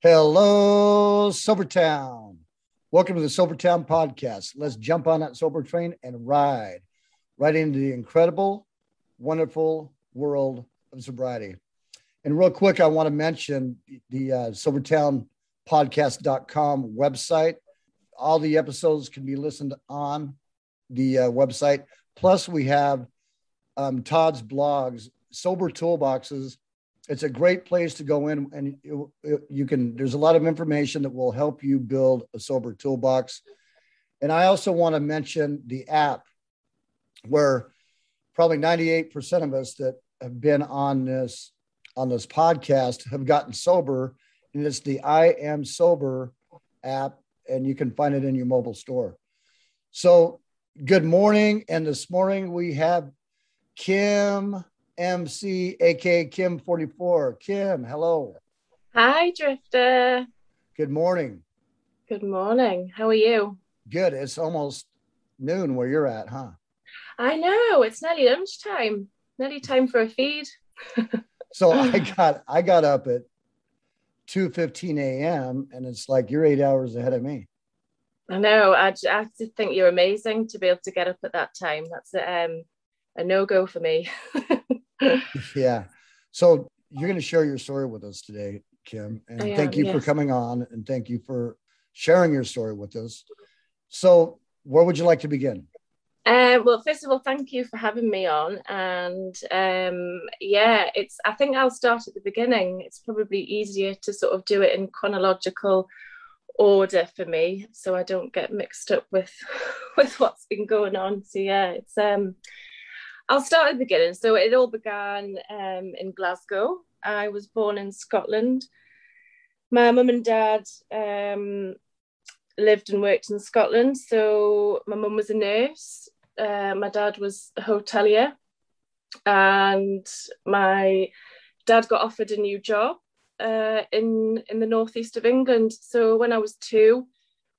Hello, Sobertown. Welcome to the Sobertown podcast. Let's jump on that sober train and ride right into the incredible, wonderful world of sobriety. And real quick, I want to mention the uh, SobertownPodcast.com website. All the episodes can be listened on the uh, website. Plus, we have um, Todd's blogs, Sober Toolboxes, it's a great place to go in and you, you can there's a lot of information that will help you build a sober toolbox. And i also want to mention the app where probably 98% of us that have been on this on this podcast have gotten sober. And it's the i am sober app and you can find it in your mobile store. So good morning. And this morning we have kim MC, aka Kim 44. Kim, hello. Hi, Drifter. Good morning. Good morning. How are you? Good. It's almost noon where you're at, huh? I know. It's nearly lunchtime. Nearly time for a feed. so I got I got up at 2 15 a.m. and it's like you're eight hours ahead of me. I know. I, I think you're amazing to be able to get up at that time. That's a, um, a no go for me. yeah. So you're going to share your story with us today, Kim. And I thank you yes. for coming on and thank you for sharing your story with us. So, where would you like to begin? Uh, well, first of all, thank you for having me on. And um, yeah, it's. I think I'll start at the beginning. It's probably easier to sort of do it in chronological order for me, so I don't get mixed up with with what's been going on. So yeah, it's um, I'll start at the beginning. So it all began um, in Glasgow. I was born in Scotland. My mum and dad um, lived and worked in Scotland. So my mum was a nurse. Uh, my dad was a hotelier. And my dad got offered a new job uh, in, in the northeast of England. So when I was two,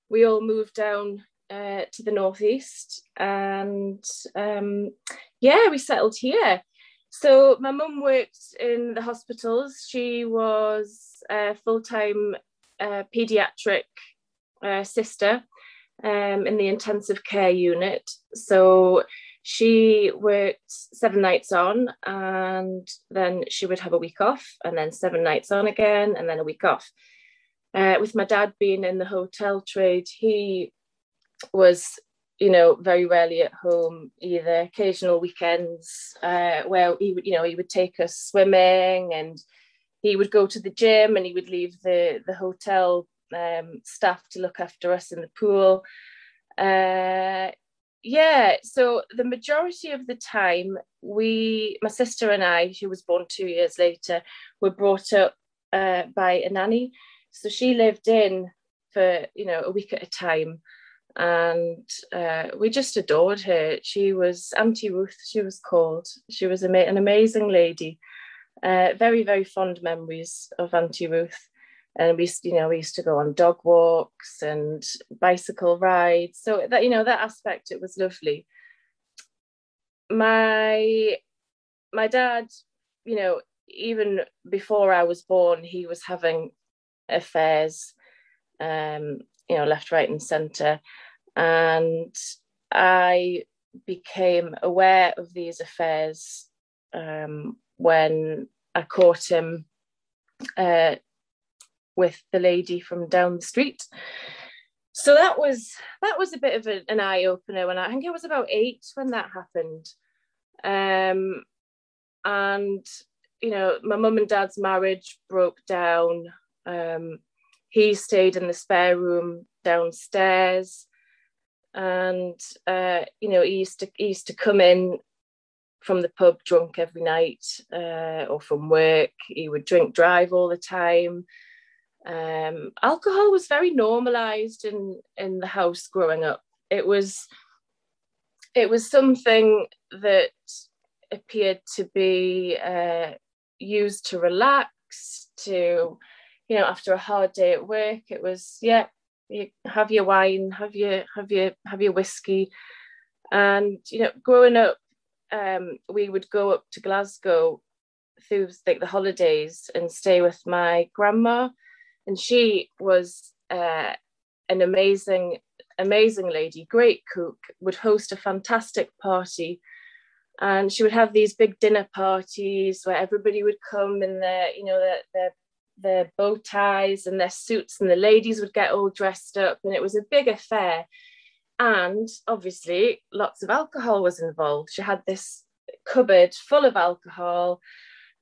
we all moved down uh, to the northeast and um, yeah, we settled here. So my mum worked in the hospitals. She was a full-time uh, paediatric uh, sister um, in the intensive care unit. So she worked seven nights on and then she would have a week off and then seven nights on again and then a week off. Uh, with my dad being in the hotel trade, he was you know, very rarely at home, either occasional weekends uh, where he would, you know, he would take us swimming and he would go to the gym and he would leave the, the hotel um, staff to look after us in the pool. Uh, yeah, so the majority of the time, we, my sister and I, who was born two years later, were brought up uh, by a nanny. So she lived in for, you know, a week at a time and uh, we just adored her. She was Auntie Ruth, she was called. She was an amazing lady. Uh, very, very fond memories of Auntie Ruth. And we, you know, we used to go on dog walks and bicycle rides. So that, you know, that aspect, it was lovely. My, my dad, you know, even before I was born, he was having affairs, um, you know, left, right, and centre. And I became aware of these affairs um, when I caught him uh, with the lady from down the street. So that was that was a bit of a, an eye opener when I, I think I was about eight when that happened, um, and you know my mum and dad's marriage broke down. Um, he stayed in the spare room downstairs. And uh, you know he used to he used to come in from the pub drunk every night uh, or from work. He would drink drive all the time. Um, alcohol was very normalized in in the house growing up. It was it was something that appeared to be uh, used to relax to you know after a hard day at work it was yeah you have your wine, have your have your have your whiskey, and you know, growing up, um, we would go up to Glasgow through like the holidays and stay with my grandma and she was uh, an amazing, amazing lady, great cook, would host a fantastic party. And she would have these big dinner parties where everybody would come in their, you know, their, their, their bow ties and their suits, and the ladies would get all dressed up, and it was a big affair. And obviously, lots of alcohol was involved. She had this cupboard full of alcohol.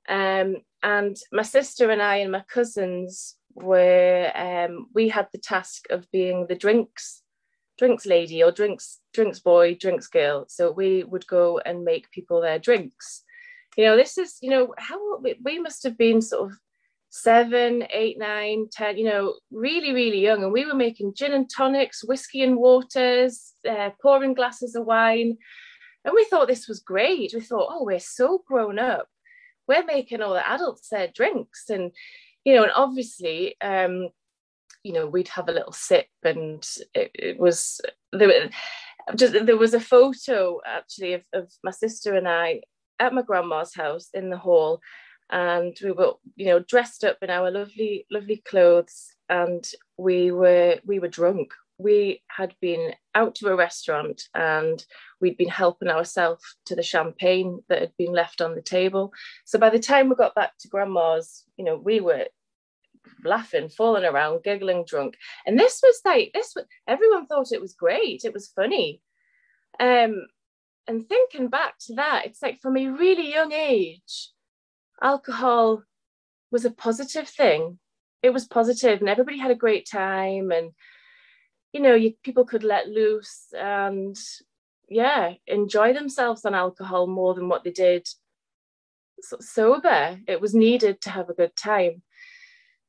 Um, and my sister and I and my cousins were um, we had the task of being the drinks drinks lady or drinks drinks boy drinks girl so we would go and make people their drinks you know this is you know how we must have been sort of seven eight nine ten you know really really young. And we were making gin and tonics whiskey and waters uh, pouring glasses of wine. And we thought this was great. We thought oh we're so grown up. We're making all the adults their drinks. And you know, and obviously, um, you know, we'd have a little sip, and it, it was there. Just there was a photo actually of, of my sister and I at my grandma's house in the hall, and we were, you know, dressed up in our lovely, lovely clothes, and we were we were drunk. We had been out to a restaurant and we'd been helping ourselves to the champagne that had been left on the table. So by the time we got back to grandma's, you know, we were laughing, falling around, giggling, drunk. And this was like this. Was, everyone thought it was great. It was funny. Um, and thinking back to that, it's like from a really young age, alcohol was a positive thing. It was positive, and everybody had a great time, and you know, you, people could let loose and yeah, enjoy themselves on alcohol more than what they did sober. It was needed to have a good time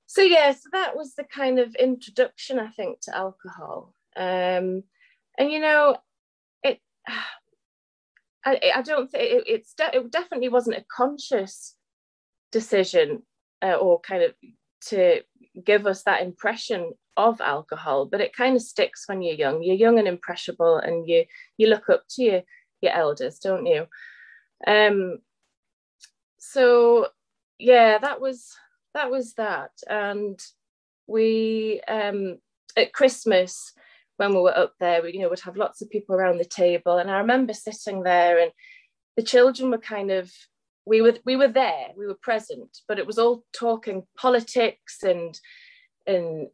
so yeah so that was the kind of introduction i think to alcohol um, and you know it i, I don't think it, it's it definitely wasn't a conscious decision uh, or kind of to give us that impression of alcohol but it kind of sticks when you're young you're young and impressionable and you you look up to your your elders don't you um so yeah that was that was that. And we um, at Christmas when we were up there, we you know would have lots of people around the table, and I remember sitting there, and the children were kind of we were we were there, we were present, but it was all talking politics and and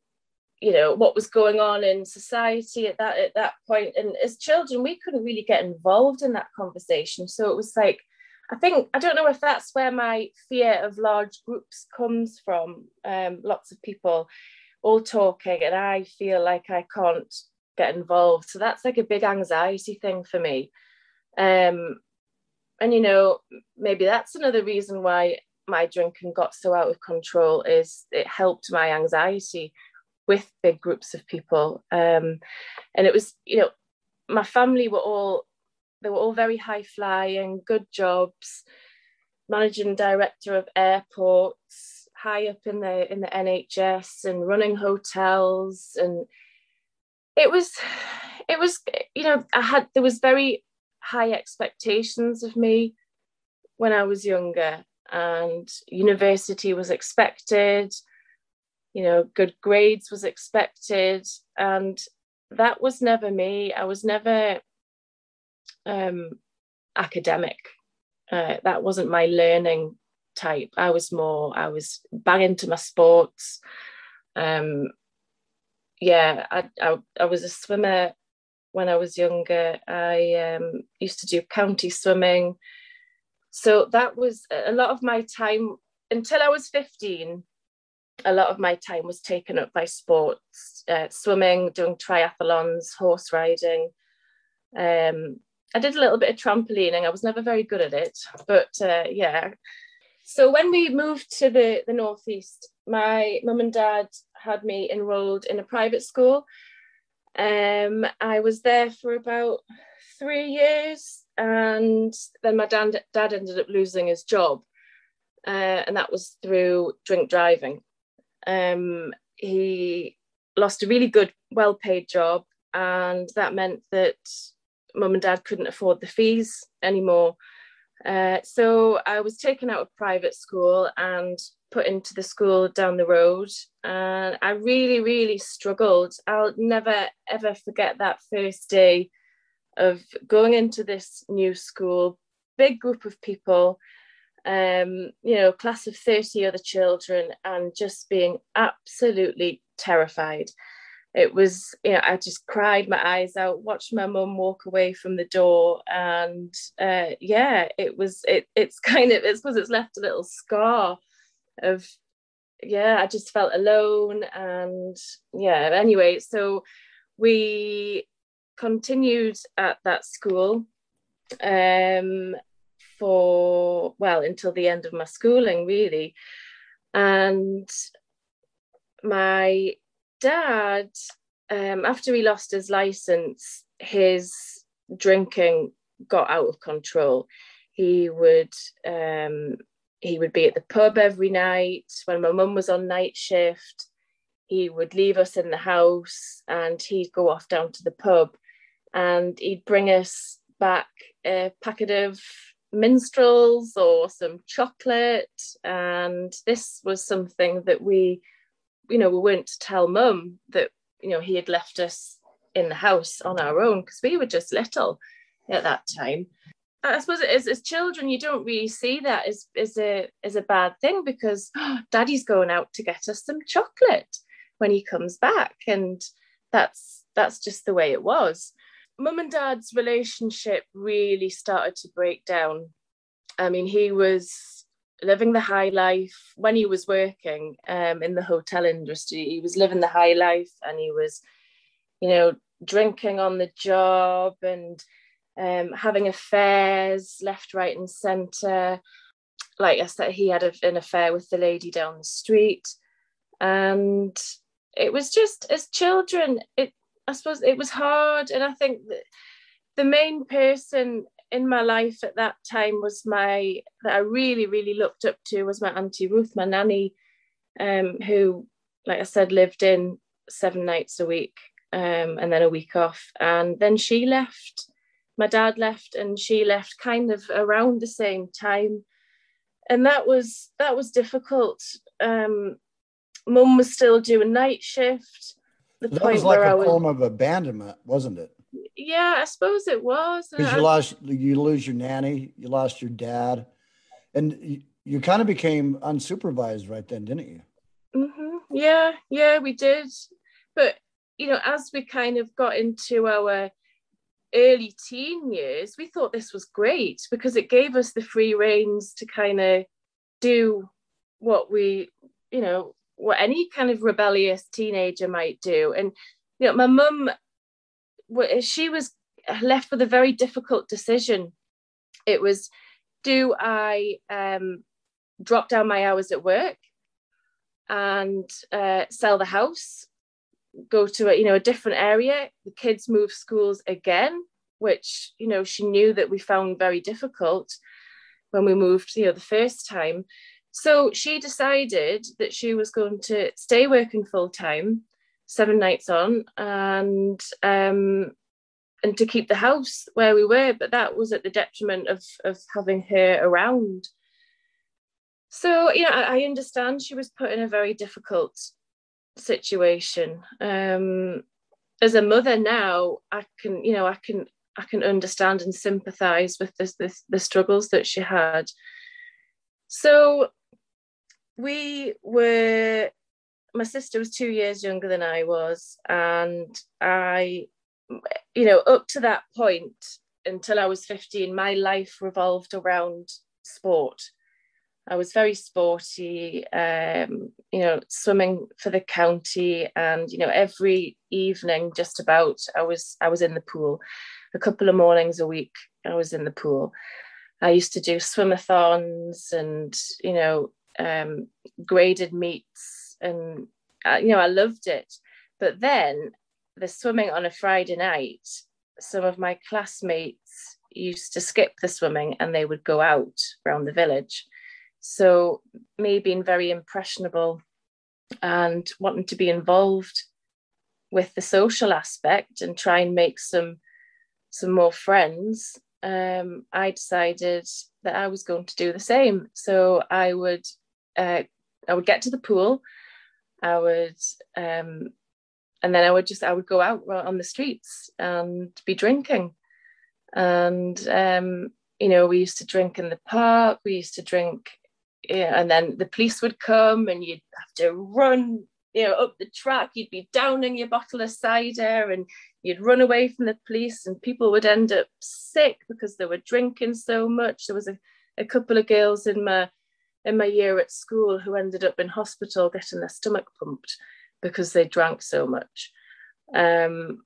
you know what was going on in society at that at that point and as children we couldn't really get involved in that conversation so it was like I think I don't know if that's where my fear of large groups comes from. Um, lots of people all talking, and I feel like I can't get involved. So that's like a big anxiety thing for me. Um, and you know, maybe that's another reason why my drinking got so out of control is it helped my anxiety with big groups of people. Um, and it was, you know, my family were all they were all very high flying, good jobs, managing director of airports, high up in the in the NHS and running hotels and it was it was you know I had there was very high expectations of me when I was younger and university was expected you know good grades was expected and that was never me I was never um, academic. Uh, that wasn't my learning type. I was more, I was bang into my sports. Um, yeah, I, I, I was a swimmer when I was younger. I um, used to do county swimming. So that was a lot of my time until I was 15. A lot of my time was taken up by sports, uh, swimming, doing triathlons, horse riding. Um, I did a little bit of trampolining. I was never very good at it, but uh, yeah. So when we moved to the, the Northeast, my mum and dad had me enrolled in a private school. Um, I was there for about three years, and then my dad, dad ended up losing his job, uh, and that was through drink driving. Um, he lost a really good, well paid job, and that meant that mum and dad couldn't afford the fees anymore. Uh, so I was taken out of private school and put into the school down the road. And I really, really struggled. I'll never, ever forget that first day of going into this new school, big group of people, um, you know, class of 30 other children, and just being absolutely terrified it was you know i just cried my eyes out watched my mum walk away from the door and uh, yeah it was it it's kind of it's because it's left a little scar of yeah i just felt alone and yeah anyway so we continued at that school um for well until the end of my schooling really and my dad, um, after he lost his license, his drinking got out of control. He would um, he would be at the pub every night. When my mum was on night shift, he would leave us in the house and he'd go off down to the pub and he'd bring us back a packet of minstrels or some chocolate. And this was something that we you know, we weren't to tell mum that, you know, he had left us in the house on our own because we were just little at that time. I suppose as, as children, you don't really see that as, as a as a bad thing because oh, daddy's going out to get us some chocolate when he comes back. And that's that's just the way it was. Mum and dad's relationship really started to break down. I mean, he was living the high life when he was working um, in the hotel industry. He was living the high life and he was, you know, drinking on the job and um, having affairs left, right, and centre. Like I said, he had a, an affair with the lady down the street. And it was just as children, it I suppose it was hard. And I think the main person in my life at that time was my that I really really looked up to was my auntie Ruth, my nanny, um, who, like I said, lived in seven nights a week um, and then a week off, and then she left. My dad left, and she left kind of around the same time, and that was that was difficult. Um, Mum was still doing night shift. The that was like a form of abandonment, wasn't it? Yeah, I suppose it was. Because you lost, you lose your nanny, you lost your dad, and you, you kind of became unsupervised right then, didn't you? Mm-hmm. Yeah, yeah, we did. But you know, as we kind of got into our early teen years, we thought this was great because it gave us the free reins to kind of do what we, you know, what any kind of rebellious teenager might do. And you know, my mum she was left with a very difficult decision. It was, do I um, drop down my hours at work and uh, sell the house, go to a you know a different area? The kids move schools again, which you know she knew that we found very difficult when we moved you know the first time. So she decided that she was going to stay working full time seven nights on and um and to keep the house where we were but that was at the detriment of of having her around. So you know I, I understand she was put in a very difficult situation. Um as a mother now i can you know i can i can understand and sympathize with this, this the struggles that she had. So we were my sister was two years younger than I was, and I, you know, up to that point until I was 15, my life revolved around sport. I was very sporty, um, you know, swimming for the county, and you know, every evening, just about, I was I was in the pool. A couple of mornings a week, I was in the pool. I used to do swimathons and you know, um, graded meets and uh, you know I loved it. But then the swimming on a Friday night, some of my classmates used to skip the swimming and they would go out around the village. So me being very impressionable and wanting to be involved with the social aspect and try and make some some more friends um, I decided that I was going to do the same. So I would uh, I would get to the pool, I would um, and then I would just I would go out on the streets and be drinking, and um, you know we used to drink in the park. We used to drink, and then the police would come and you'd have to run you know, up the track, you'd be downing your bottle of cider and you'd run away from the police, and people would end up sick because they were drinking so much. There was a, a couple of girls in my in my year at school who ended up in hospital getting their stomach pumped because they drank so much. Um,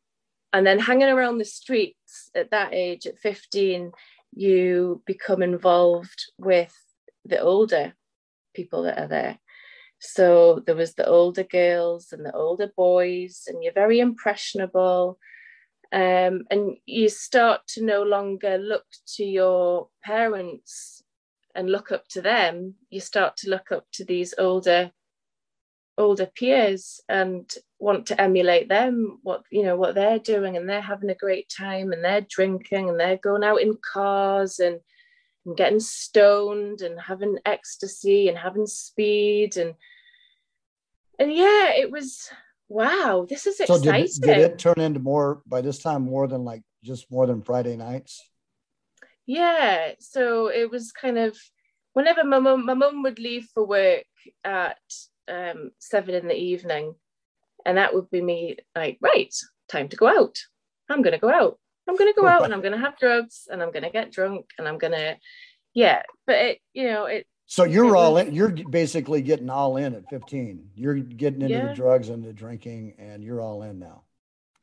and then hanging around the streets at that age, at 15, you become involved with the older people that are there. So there was the older girls and the older boys, and you're very impressionable. Um, and you start to no longer look to your parents and look up to them. You start to look up to these older older peers and want to emulate them what you know what they're doing and they're having a great time and they're drinking and they're going out in cars and, and getting stoned and having ecstasy and having speed and and yeah, it was wow, this is exciting. So did did it turn into more by this time more than like just more than Friday nights? Yeah, so it was kind of whenever my mum my mum would leave for work at um, seven in the evening, and that would be me like, right, time to go out. I'm gonna go out. I'm gonna go out and I'm gonna have drugs and I'm gonna get drunk and I'm gonna, yeah. But it, you know, it so you're all in. You're basically getting all in at 15. You're getting into yeah. the drugs and the drinking, and you're all in now.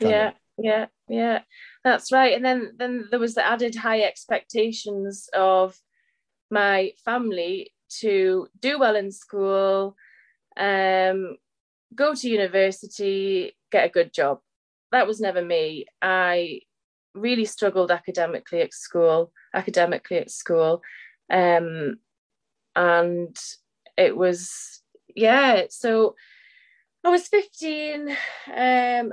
Yeah, of. Yeah, yeah. That's right. And then then there was the added high expectations of my family to do well in school, um, go to university, get a good job. That was never me. I really struggled academically at school. Academically at school. Um, and it was yeah so i was 15 um,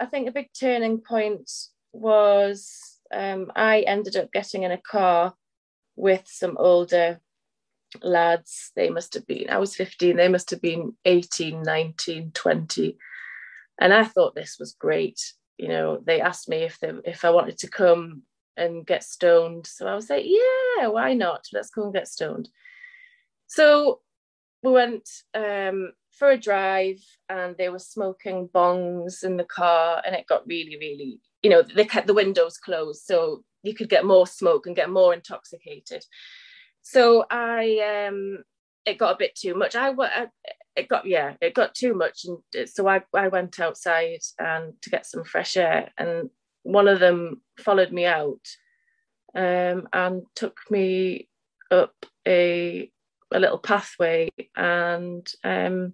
i think a big turning point was um, i ended up getting in a car with some older lads. They must have been i was 15 they must have been 18 19 20 and i thought this was great you know they asked me if they if i wanted to come and get stoned. So i was like yeah why not? Let's go and get stoned. So we went um, for a drive and they were smoking bongs in the car and it got really, really, you know, they kept the windows closed so you could get more smoke and get more intoxicated. So I, um, it got a bit too much. I, I it got yeah, it got too much, and so I I went outside and to get some fresh air, and one of them followed me out, um, and took me up a a little pathway and um,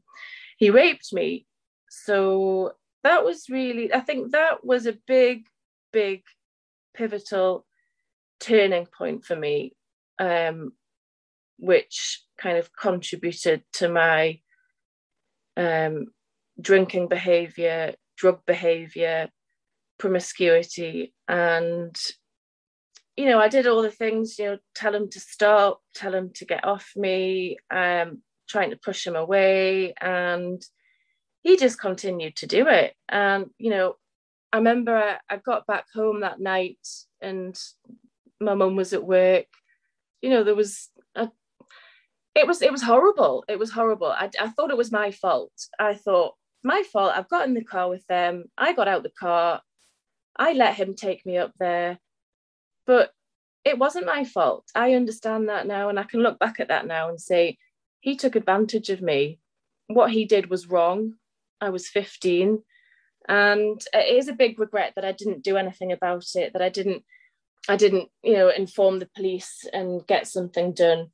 he raped me. So that was really, I think that was a big, big pivotal turning point for me, um, which kind of contributed to my um, drinking behavior, drug behavior, promiscuity, and you know, I did all the things, you know, tell him to stop, tell him to get off me, um, trying to push him away. And he just continued to do it. And, you know, I remember I, I got back home that night and my mum was at work. You know, there was a, it was it was horrible. It was horrible. I, I thought it was my fault. I thought, my fault. I've got in the car with them. I got out the car. I let him take me up there. But it wasn't my fault. I understand that now. And I can look back at that now and say, he took advantage of me. What he did was wrong. I was 15. And it is a big regret that I didn't do anything about it, that I didn't, I didn't, you know, inform the police and get something done.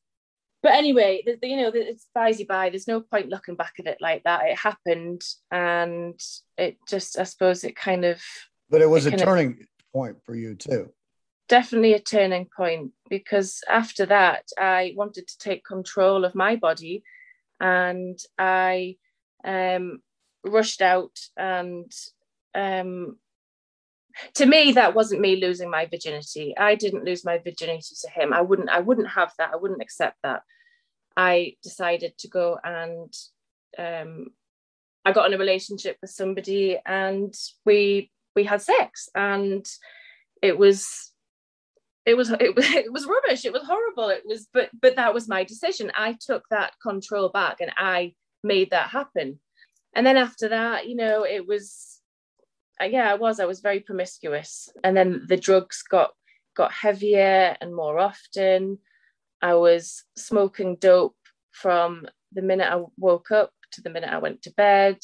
But anyway, the, the, you know, it's by by. There's no point looking back at it like that. It happened, and it just, I suppose, it kind of. But it was a turning of, point for you too definitely a turning point because after that I wanted to take control of my body and I um, rushed out and um, to me that wasn't me losing my virginity. I didn't lose my virginity to him. I wouldn't i wouldn't have that. I wouldn't accept that. I decided to go and um, i got in a relationship with somebody and we we had sex and it was it was it was it was rubbish. It was horrible. It was but but that was my decision. I took that control back and i made that happen. And then after that you know it was yeah i was i was very promiscuous. And then the drugs got got heavier and more often. I was smoking dope from the minute i woke up to the minute i went to bed.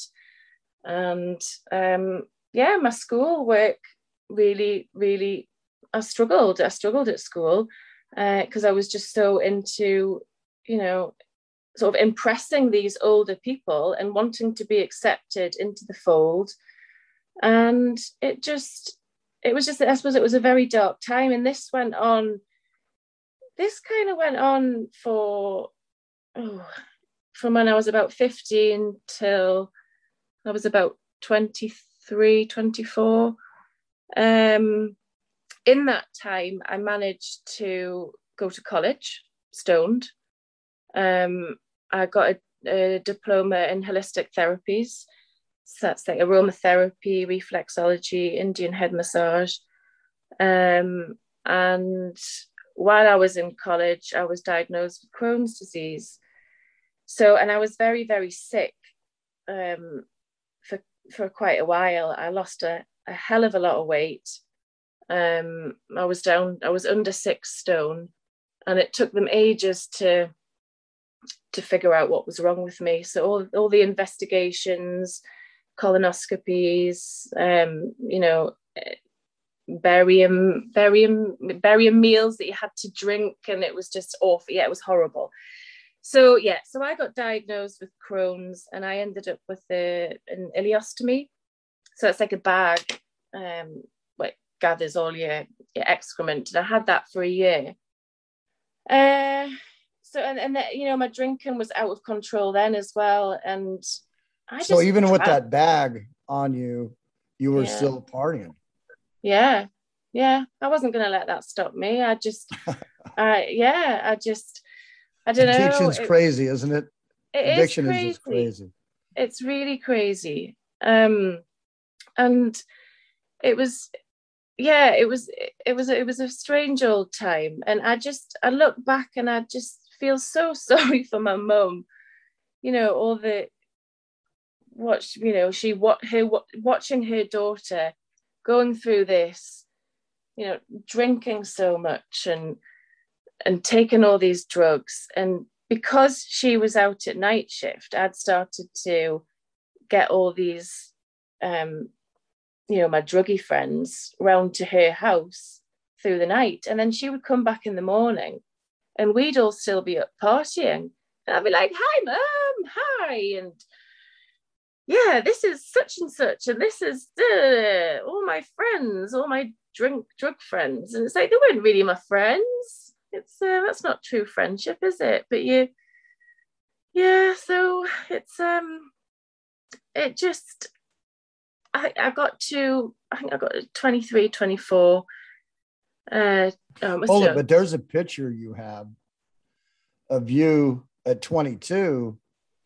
And um yeah my school work really really I struggled. I struggled at school because uh, I was just so into, you know, sort of impressing these older people and wanting to be accepted into the fold. And it just, it was just, I suppose it was a very dark time. And this went on, this kind of went on for, oh, from when I was about 15 till I was about 23, 24. Um, in that time, I managed to go to college, stoned. Um, I got a, a, diploma in holistic therapies. So that's like aromatherapy, reflexology, Indian head massage. Um, and while I was in college, I was diagnosed with Crohn's disease. So, and I was very, very sick um, for, for quite a while. I lost a, a hell of a lot of weight. Um, I was down, I was under six stone, and it took them ages to to figure out what was wrong with me. So all, all the investigations, colonoscopies, um, you know, barium, barium, barium meals that you had to drink, and it was just awful. Yeah, it was horrible. So yeah, so I got diagnosed with Crohn's, and I ended up with a, an ileostomy. So it's like a bag um, gathers all your, your excrement. And I had that for a year. Uh, so and and that, you know my drinking was out of control then as well, and I so even with that bag on you, you were yeah. still partying. Yeah, yeah. I wasn't gonna let that stop me. I just, uh, yeah, I just, I don't Addiction's know. Addiction's crazy, isn't it? it Addiction is, is just crazy. It's really crazy. Um, and it was yeah it was it was it was a strange old time. And i just i look back and i just feel so sorry for my mum. You know all the watch you know she what her watching her daughter going through this you know drinking so much and and taking all these drugs. And because she was out at night shift i'd started to get all these um you know, my druggy friends round to her house through the night. And then she would come back in the morning and we'd all still be up partying. And I'd be like, hi, mum, hi. And yeah, this is such and such. And this is uh, all my friends, all my drink drug friends. And it's like, they weren't really my friends. It's uh, that's not true friendship, is it? But you, yeah, so it's, um, it just, I, I got to, I think I got 23, 24. Uh, um, Hold it, but there's a picture you have of you at 22.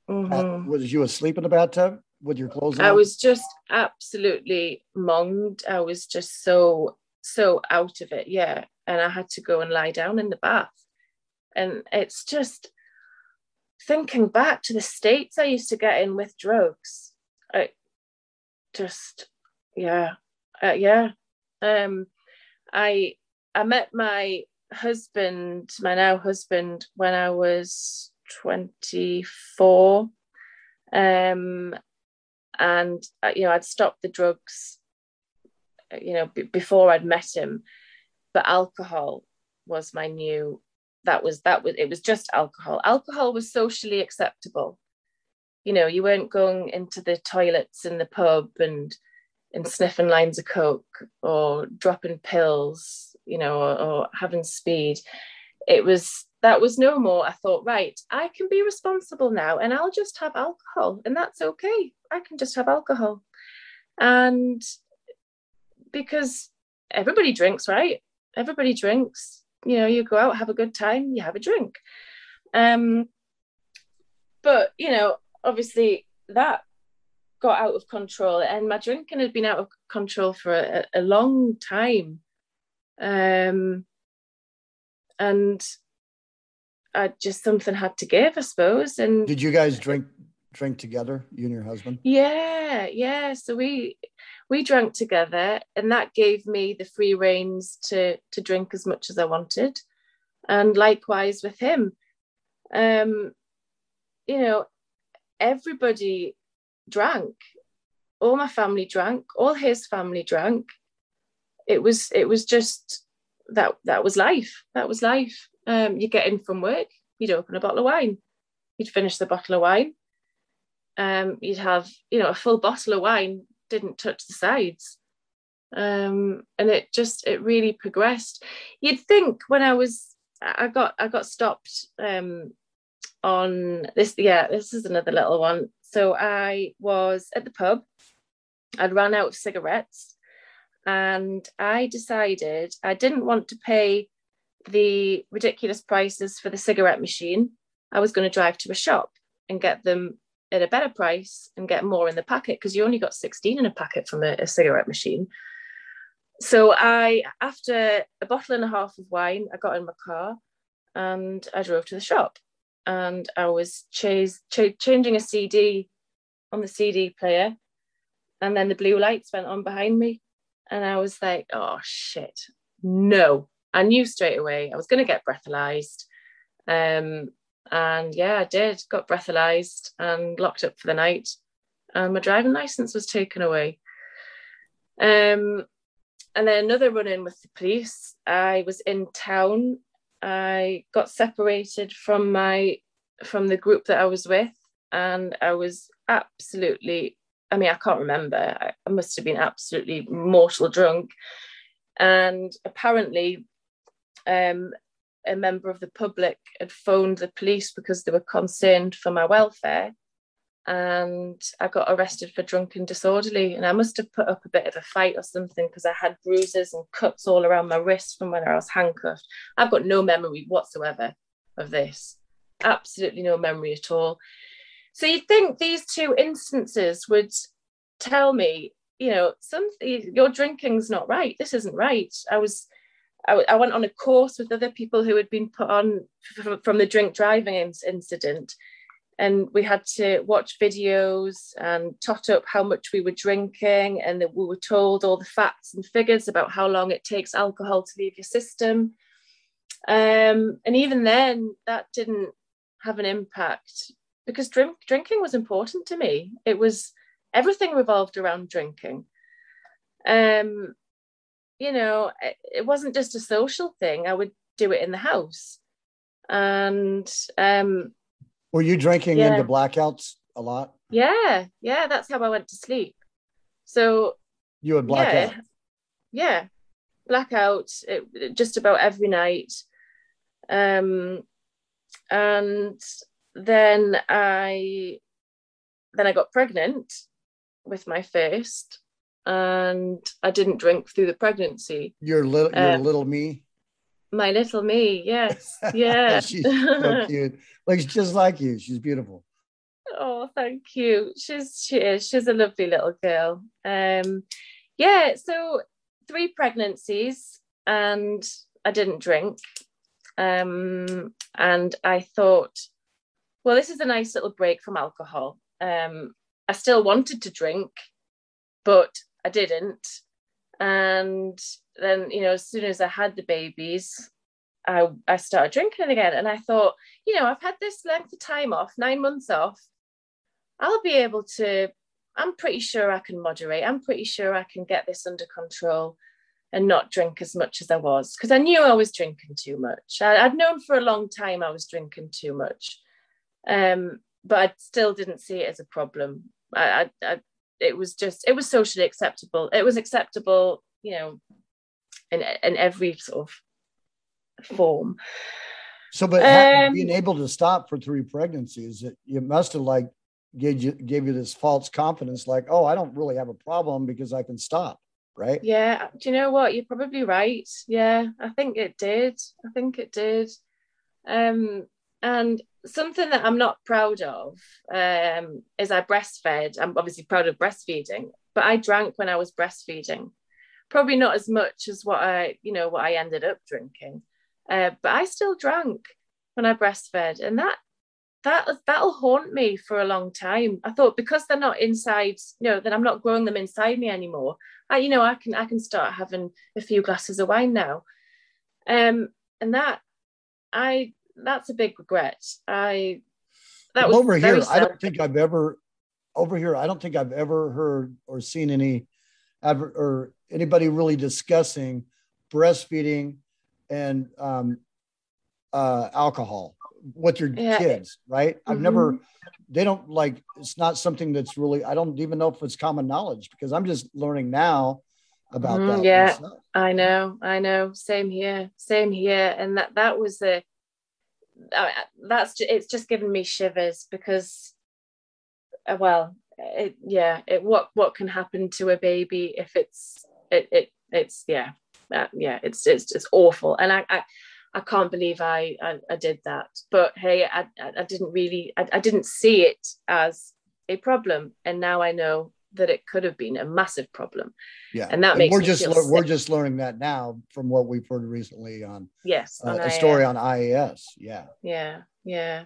Mm-hmm. At, was you asleep in the bathtub with your clothes on? I was just absolutely monged. I was just so, so out of it. Yeah. And I had to go and lie down in the bath. And it's just thinking back to the states I used to get in with drugs. I, just yeah uh, yeah. Um i i met my husband my now husband when i was 24 um and uh, you know i'd stopped the drugs uh, you know b- before i'd met him but alcohol was my new that was that was it was just alcohol. Alcohol was socially acceptable you know you weren't going into the toilets in the pub and and sniffing lines of coke or dropping pills you know or, or having speed it was that was no more i thought right i can be responsible now and i'll just have alcohol and that's okay i can just have alcohol and because everybody drinks, right? Everybody drinks. You know, you go out, have a good time, you have a drink. Um, but you know, obviously that got out of control, and my drinking had been out of control for a, a long time. Um, and I just something had to give, I suppose. And did you guys drink drink together, you and your husband? Yeah, yeah. So we we drank together, and that gave me the free reins to to drink as much as I wanted, and likewise with him. Um, you know, everybody drank. All my family drank. All his family drank. It was it was just that that was life. That was life. Um, you get in from work, you'd open a bottle of wine, you'd finish the bottle of wine. Um, you'd have you know a full bottle of wine didn't touch the sides. Um, and it just it really progressed. You'd think when I was I got I got stopped um, on this yeah this is another little one. So I was at the pub. I'd run out of cigarettes, and I decided I didn't want to pay the ridiculous prices for the cigarette machine. I was going to drive to a shop and get them at a better price and get more in the packet because you only got 16 in a packet from a, a cigarette machine. So I, after a bottle and a half of wine, I got in my car and I drove to the shop and I was chase, ch- changing a CD on the CD player and then the blue lights went on behind me and I was like, oh shit, no. I knew straight away I was going to get breathalyzed. Um, and yeah, I did, got breathalyzed and locked up for the night. And my driving license was taken away. Um, and then another run in with the police. I was in town. I got separated from my from the group that I was with, and I was absolutely. I mean, I can't remember. I, must have been absolutely mortal drunk. And apparently, um, a member of the public had phoned the police because they were concerned for my welfare. And I got arrested for drunken disorderly. And I must have put up a bit of a fight or something because I had bruises and cuts all around my wrists from when I was handcuffed. I've got no memory whatsoever of this. Absolutely no memory at all. So you'd think these two instances would tell me, you know, something your drinking's not right. This isn't right. I was I, I went on a course with other people who had been put on from, from the drink driving incident and we had to watch videos and tot up how much we were drinking and we were told all the facts and figures about how long it takes alcohol to leave your system um, and even then that didn't have an impact because drink, drinking was important to me it was everything revolved around drinking um, you know, it wasn't just a social thing. I would do it in the house. And um were you drinking yeah. into blackouts a lot? Yeah, yeah, that's how I went to sleep. So you would black yeah, out. Yeah. Blackout it, just about every night. Um and then I then I got pregnant with my first and I didn't drink through the pregnancy. Your little, your uh, little me. My little me, yes, yeah. She's so cute. Looks just like you. She's beautiful. Oh, thank you. She's she is. She's a lovely little girl. Um, yeah. So three pregnancies, and I didn't drink. Um, and I thought, well, this is a nice little break from alcohol. Um, I still wanted to drink, but I didn't. And then, you know, as soon as I had the babies, I, I started drinking again. And I thought, you know, I've had this length of time off, nine months off. I'll be able to, I'm pretty sure I can moderate. I'm pretty sure I can get this under control and not drink as much as I was because I knew I was drinking too much. I, would known for a long time I was drinking too much, um, but I still didn't see it as a problem. I, I, I it was just it was socially acceptable it was acceptable you know in in every sort of form so but um, being able to stop for three pregnancies it, you must have like gave you gave you this false confidence like oh i don't really have a problem because i can stop right? Yeah. Do you know what? You're probably right. Yeah, I think it did. I think it did. Um, and something that I'm not proud of um, is I breastfed. I'm obviously proud of breastfeeding, but I drank when I was breastfeeding. Probably not as much as what I, you know, what I ended up drinking, uh, but I still drank when I breastfed, and that that that'll haunt me for a long time. I thought because they're not inside, you know, that I'm not growing them inside me anymore. I, you know, I can I can start having a few glasses of wine now, um, and that I that's a big regret. I that was over here. I don't think I've ever over here. I don't think I've ever heard or seen any or anybody really discussing breastfeeding and um, uh, alcohol with your yeah. kids, right? I've mm-hmm. never. They don't like. It's not something that's really. I don't even know if it's common knowledge because I'm just learning now about mm, that. Yeah, I know. I know. Same here. Same here. And that that was the that's it's just given me shivers because uh, well it, yeah it what what can happen to a baby if it's it, it it's yeah uh, yeah it's it's it's awful. And I, I I can't believe I, I, I did that. But hey I I didn't really I, I didn't see it as a problem. And now I know that it could have been a massive problem. Yeah, and that and makes we're just le- we're just learning that now from what we've heard recently on yes uh, on a story on IAS. Yeah, yeah, yeah.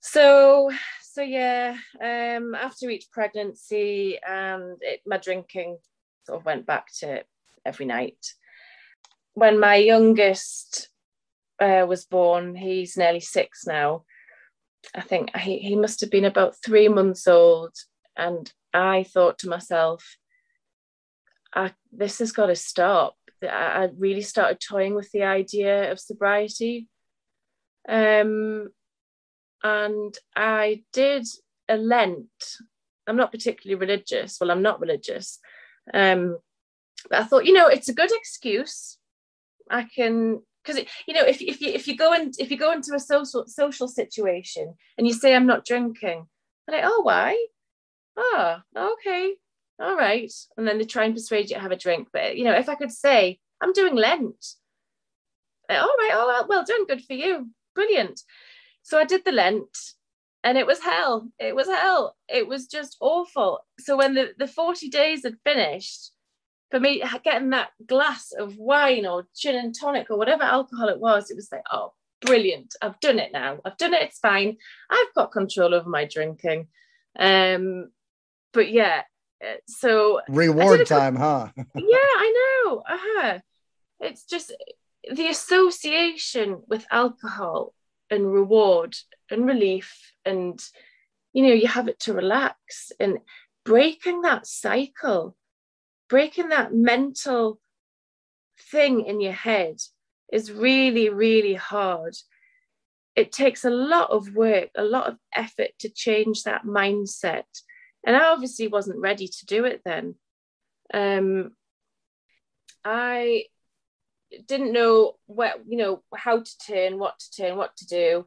So so yeah, um, after each pregnancy, and it, my drinking sort of went back to every night. When my youngest uh, was born, he's nearly six now. I think he, he must have been about three months old. And I thought to myself, I, this has got to stop. I, really started toying with the idea of sobriety. Um, and I did a Lent. I'm not particularly religious. Well, I'm not religious. Um, but I thought, you know, it's a good excuse. I can because you know if, if you if you go and if you go into a social social situation and you say I'm not drinking, I'm like, oh why? oh, okay, all right. And then they try and persuade you to have a drink. But, you know, if I could say, I'm doing Lent, all right, oh, well done, good for you, brilliant. So I did the Lent and it was hell. It was hell. It was just awful. So when the, the 40 days had finished, for me, getting that glass of wine or gin and tonic or whatever alcohol it was, it was like, oh, brilliant. I've done it now. I've done it. It's fine. I've got control over my drinking. Um, but yeah, uh, so reward time, huh? yeah, I know. Uh-huh. It's just the association with alcohol and reward and relief and you know you have it to relax. And breaking that cycle breaking that mental thing in your head is really really hard. It takes a lot of work a lot of effort to change that mindset. And I obviously wasn't ready to do it then. Um, I didn't know what you know how to turn, what to turn, what to do.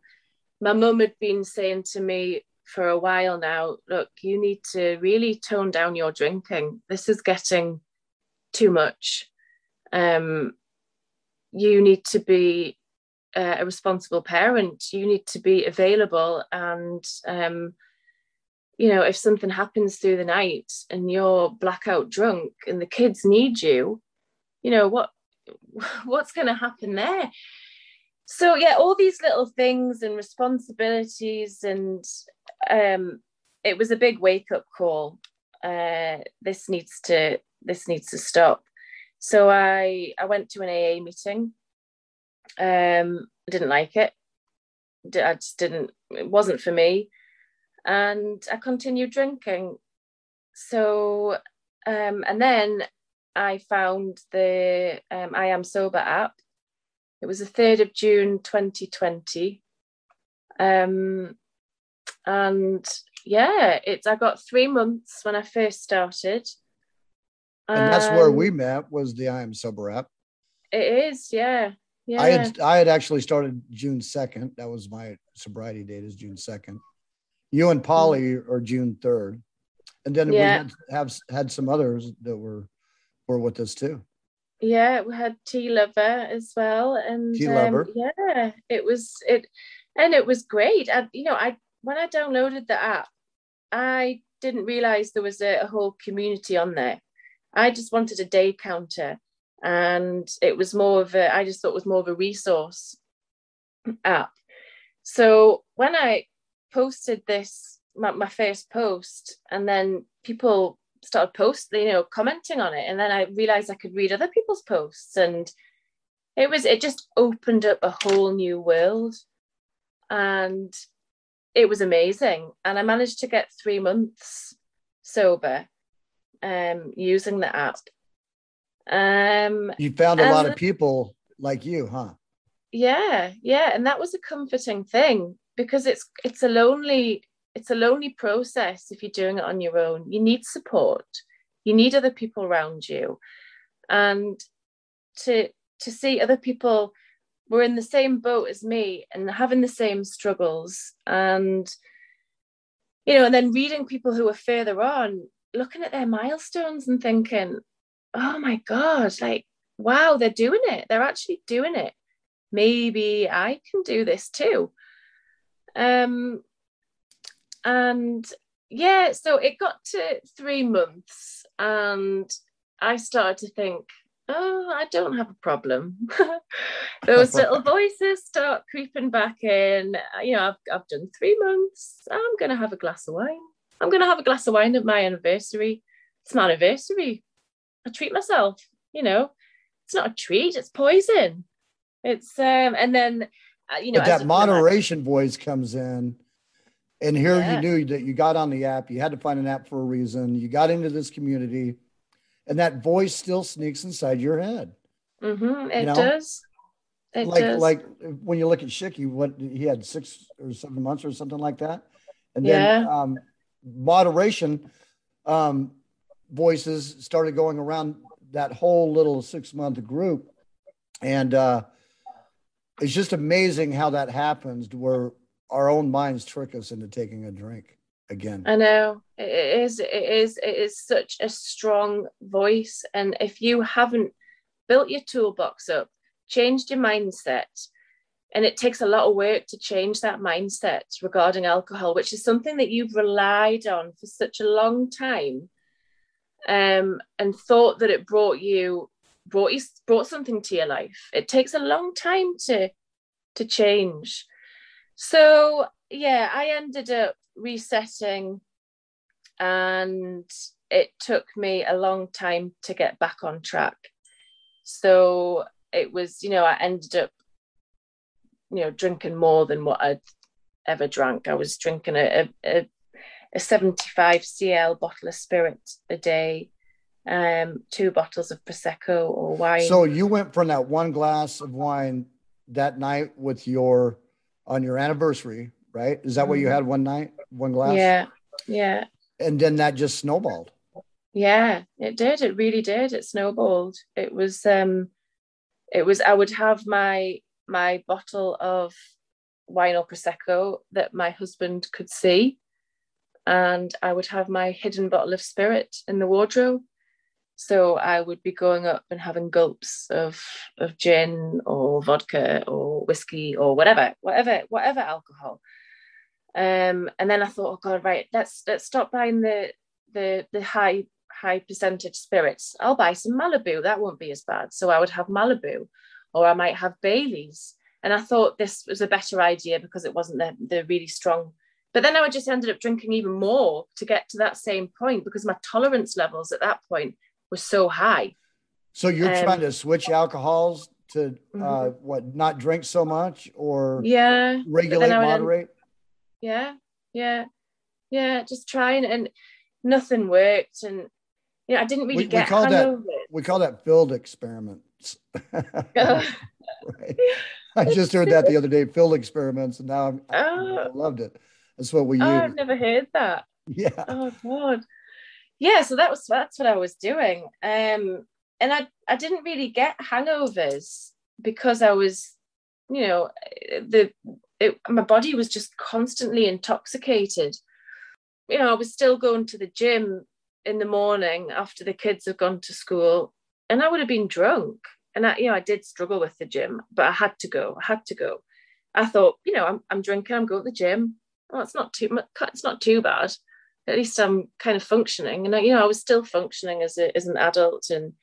My mum had been saying to me for a while now, look, you need to really tone down your drinking. This is getting too much. Um, you need to be uh, a responsible parent. You need to be available and um, you know, if something happens through the night and you're blackout drunk and the kids need you, you know, what what's going to happen there? So yeah, all these little things and responsibilities and um it was a big wake up call. Uh this needs to this needs to stop. So I I went to an AA meeting. Um I didn't like it. I just didn't it wasn't for me and I continued drinking. So, um, and then I found the um, I Am Sober app. It was the 3rd of June 2020. Um, and yeah, it's I got three months when I first started. And that's where we met was the I Am Sober app. It is, yeah. Yeah. I had I had actually started June 2nd. That was my sobriety date is June 2nd. You and Polly mm-hmm. are June 3rd. And then yeah. we had, have had some others that were were with us too. Yeah, we had Tea Lover as well, and Tea Lover. Um, yeah, it was it, and it was great. I, you know, I when I downloaded the app, I didn't realize there was a, a whole community on there. I just wanted a day counter, and it was more of a. I just thought it was more of a resource app. So when I posted this, my, my first post, and then people started posting, you know, commenting on it, and then I realized I could read other people's posts, and it was it just opened up a whole new world, and it was amazing. And I managed to get three months sober, um, using the app. Um, you found a lot of people like you, huh? Yeah, yeah, and that was a comforting thing because it's it's a lonely it's a lonely process if you're doing it on your own. You need support. You need other people around you. And to to see other people were in the same boat as me and having the same struggles and you know and then reading people who are further on looking at their milestones and thinking oh my god like wow they're doing it they're actually doing it maybe i can do this too um and yeah so it got to three months and i started to think oh, I don't have a problem. Those little voices start creeping back in. You know, I've, I've done three months. I'm going to have a glass of wine. I'm going to have a glass of wine at my anniversary. It's my anniversary. I treat myself, you know. It's not a treat, it's poison. It's, um, and then, uh, you know, but that moderation voice comes in. And here yeah. you knew that you got on the app, you had to find an app for a reason. You got into this community and that voice still sneaks inside your head. Mm-hmm, it you know? does. It like does. like when you look at Shiki, what he had six or seven months or something like that, and then yeah. um, moderation um, voices started going around that whole little six month group, and uh, it's just amazing how that happens, where our own minds trick us into taking a drink again. I know it is. It is. It is such a strong voice, and if you haven't built your toolbox up, changed your mindset, and it takes a lot of work to change that mindset regarding alcohol, which is something that you've relied on for such a long time, um, and thought that it brought you brought you brought something to your life. It takes a long time to to change. So yeah, I ended up resetting and it took me a long time to get back on track. So it was you know i ended up you know drinking more than what i'd ever drank. I was drinking a, a, a 75 cl bottle of spirit a day um two bottles of prosecco or wine. So you went from that one glass of wine that night with your on your anniversary right? Is that what you mm-hmm. had one night, one glass? Yeah, yeah. And then that just snowballed. Yeah, it did. It really did. It snowballed. It was um it was I would have my my bottle of wine or prosecco that my husband could see and I would have my hidden bottle of spirit in the wardrobe so I would be going up and having gulps of of gin or vodka or whiskey or whatever whatever whatever alcohol um, and then I thought, oh God, right, let's let's stop buying the the the high high percentage spirits. I'll buy some Malibu. That won't be as bad. So I would have Malibu, or I might have Bailey's. And I thought this was a better idea because it wasn't the, the really strong. But then I just ended up drinking even more to get to that same point because my tolerance levels at that point were so high. So you're um, trying to switch alcohols to uh, mm-hmm. what? Not drink so much, or yeah, regulate, moderate yeah yeah yeah just trying and nothing worked and you know i didn't really we, get we call that we call that field experiments right i just heard that the other day field experiments and now I'm, oh. i loved it that's what we oh, use i've never heard that yeah oh god yeah so that was that's what i was doing um and i i didn't really get hangovers because i was you know the it, my body was just constantly intoxicated. You know, I was still going to the gym in the morning after the kids have gone to school and I would have been drunk. And I, you know, I did struggle with the gym, but I had to go. I had to go. I thought, you know, I'm, I'm drinking, I'm going to the gym. Well, it's not too much, it's not too bad. At least I'm kind of functioning. And, I, you know, I was still functioning as, a, as an adult. And,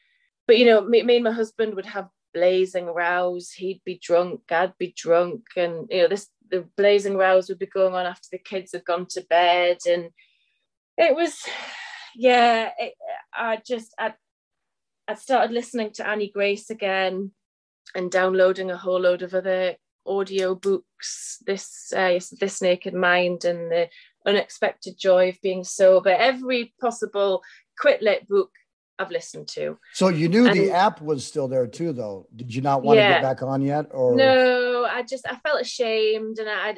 but, you know, me, me and my husband would have blazing rows. He'd be drunk, I'd be drunk. And, you know, this, the blazing rows would be going on after the kids had gone to bed. And it was, yeah, it, I just, I, I started listening to Annie Grace again and downloading a whole load of other audio books this uh, this naked mind and the unexpected joy of being sober. Every possible quit lit book i've listened to. So you knew and, the app was still there too though. Did you not want yeah, to get back on yet or? No i just i felt ashamed and i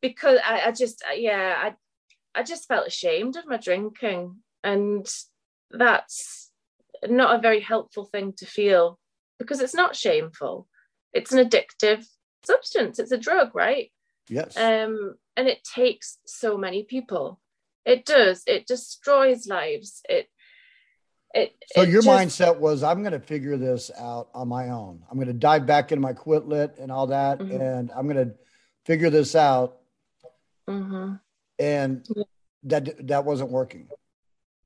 because I, I just uh, yeah i i just felt ashamed of my drinking and that's not a very helpful thing to feel because it's not shameful. It's an addictive substance. It's a drug, right? Yes. Um, and it takes so many people. It does. It destroys lives. It. It. So it your just, mindset was, I'm going to figure this out on my own. I'm going to dive back into my quit lit and all that, mm-hmm. and I'm going to figure this out. Mm-hmm. And that that wasn't working.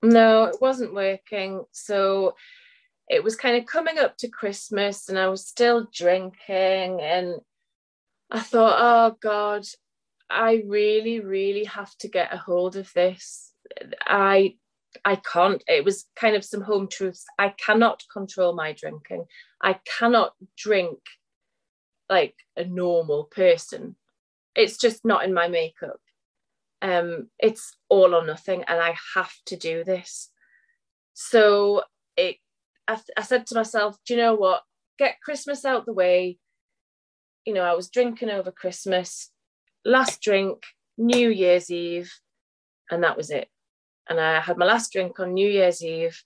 No, it wasn't working. So it was kind of coming up to Christmas, and I was still drinking, and I thought, oh God, I really, really have to get a hold of this. I I can't. It was kind of some home truths. I cannot control my drinking. I cannot drink like a normal person. It's just not in my makeup. Um, it's all or nothing, and I have to do this. So it, I, I said to myself, do you know what? Get Christmas out the way you know, I was drinking over Christmas, last drink, New Year's Eve, and that was it. And I had my last drink on New Year's Eve,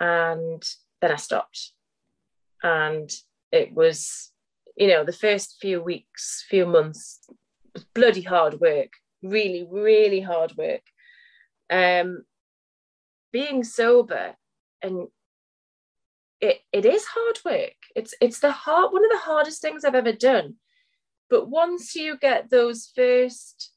and then I stopped. And it was, you know, the first few weeks, few months, bloody hard work, really, really hard work. Um, being sober and it, it is hard work. It's it's the hard one of the hardest things I've ever done. But once you get those first,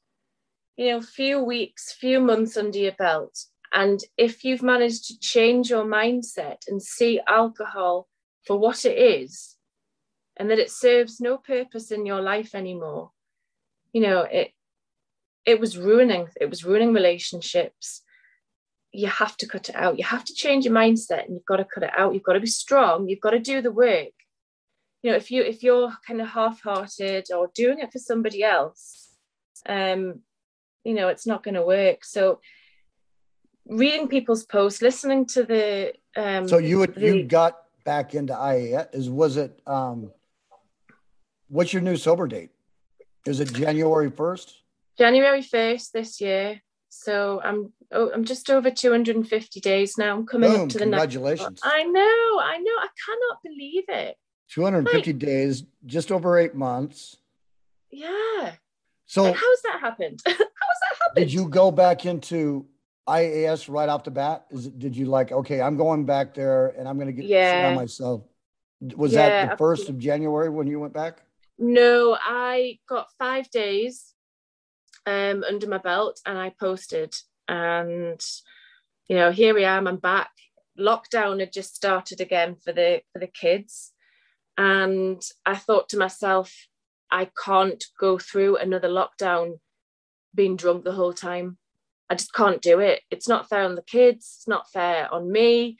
you know, few weeks, few months under your belt, and if you've managed to change your mindset and see alcohol for what it is, and that it serves no purpose in your life anymore, you know, it it was ruining, it was ruining relationships you have to cut it out. You have to change your mindset and you've got to cut it out. You've got to be strong. You've got to do the work. You know, if you if you're kind of half-hearted or doing it for somebody else, um, you know, it's not going to work. So reading people's posts, listening to the um So you would the, you got back into IA is was it um what's your new sober date? Is it January 1st? January 1st this year. So I'm oh, I'm just over 250 days now. I'm coming Boom, up to the congratulations. Next, I know, I know. I cannot believe it. 250 like, days, just over eight months. Yeah. So and how's that happened? how's that happened? Did you go back into IAS right off the bat? Is it, did you like, okay, I'm going back there and I'm going to get yeah. myself. Was yeah, that the first of January when you went back? No, I got five days um, under my belt and I posted. And, you know, here I am, I'm back. Lockdown had just started again for the for the kids. And I thought to myself, I can't go through another lockdown being drunk the whole time. I just can't do it. It's not fair on the kids, it's not fair on me.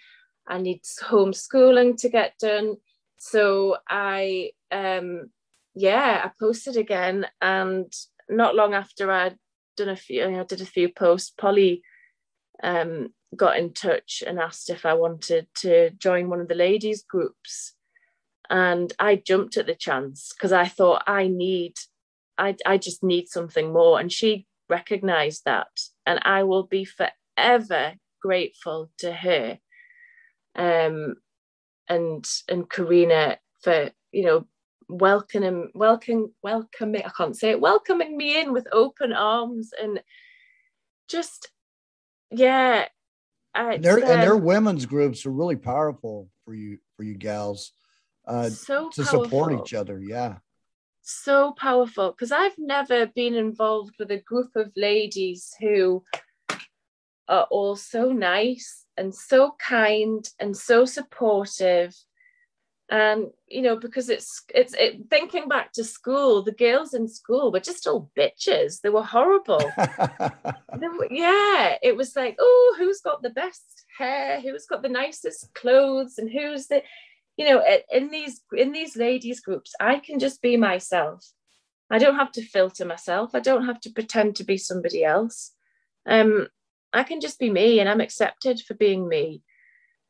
I need homeschooling to get done. So I um yeah, I posted again and not long after I'd done a few, I did a few posts, Polly um, got in touch and asked if I wanted to join one of the ladies' groups. And I jumped at the chance because I thought I need, I, I just need something more. And she recognized that. And I will be forever grateful to her um, and and Karina for you know welcoming welcoming welcoming I can't say it welcoming me in with open arms and just yeah and their, um, and their women's groups are really powerful for you for you gals uh, so to powerful. support each other. Yeah, so powerful because I've never been involved with a group of ladies who are all so nice and so kind and so supportive and you know because it's it's it, thinking back to school the girls in school were just all bitches. They were horrible. They were, yeah it was like oh who's got the best hair? Who's got the nicest clothes? And who's the you know in these in these ladies groups i can just be myself. I don't have to filter myself. I don't have to pretend to be somebody else. Um i can just be me and i'm accepted for being me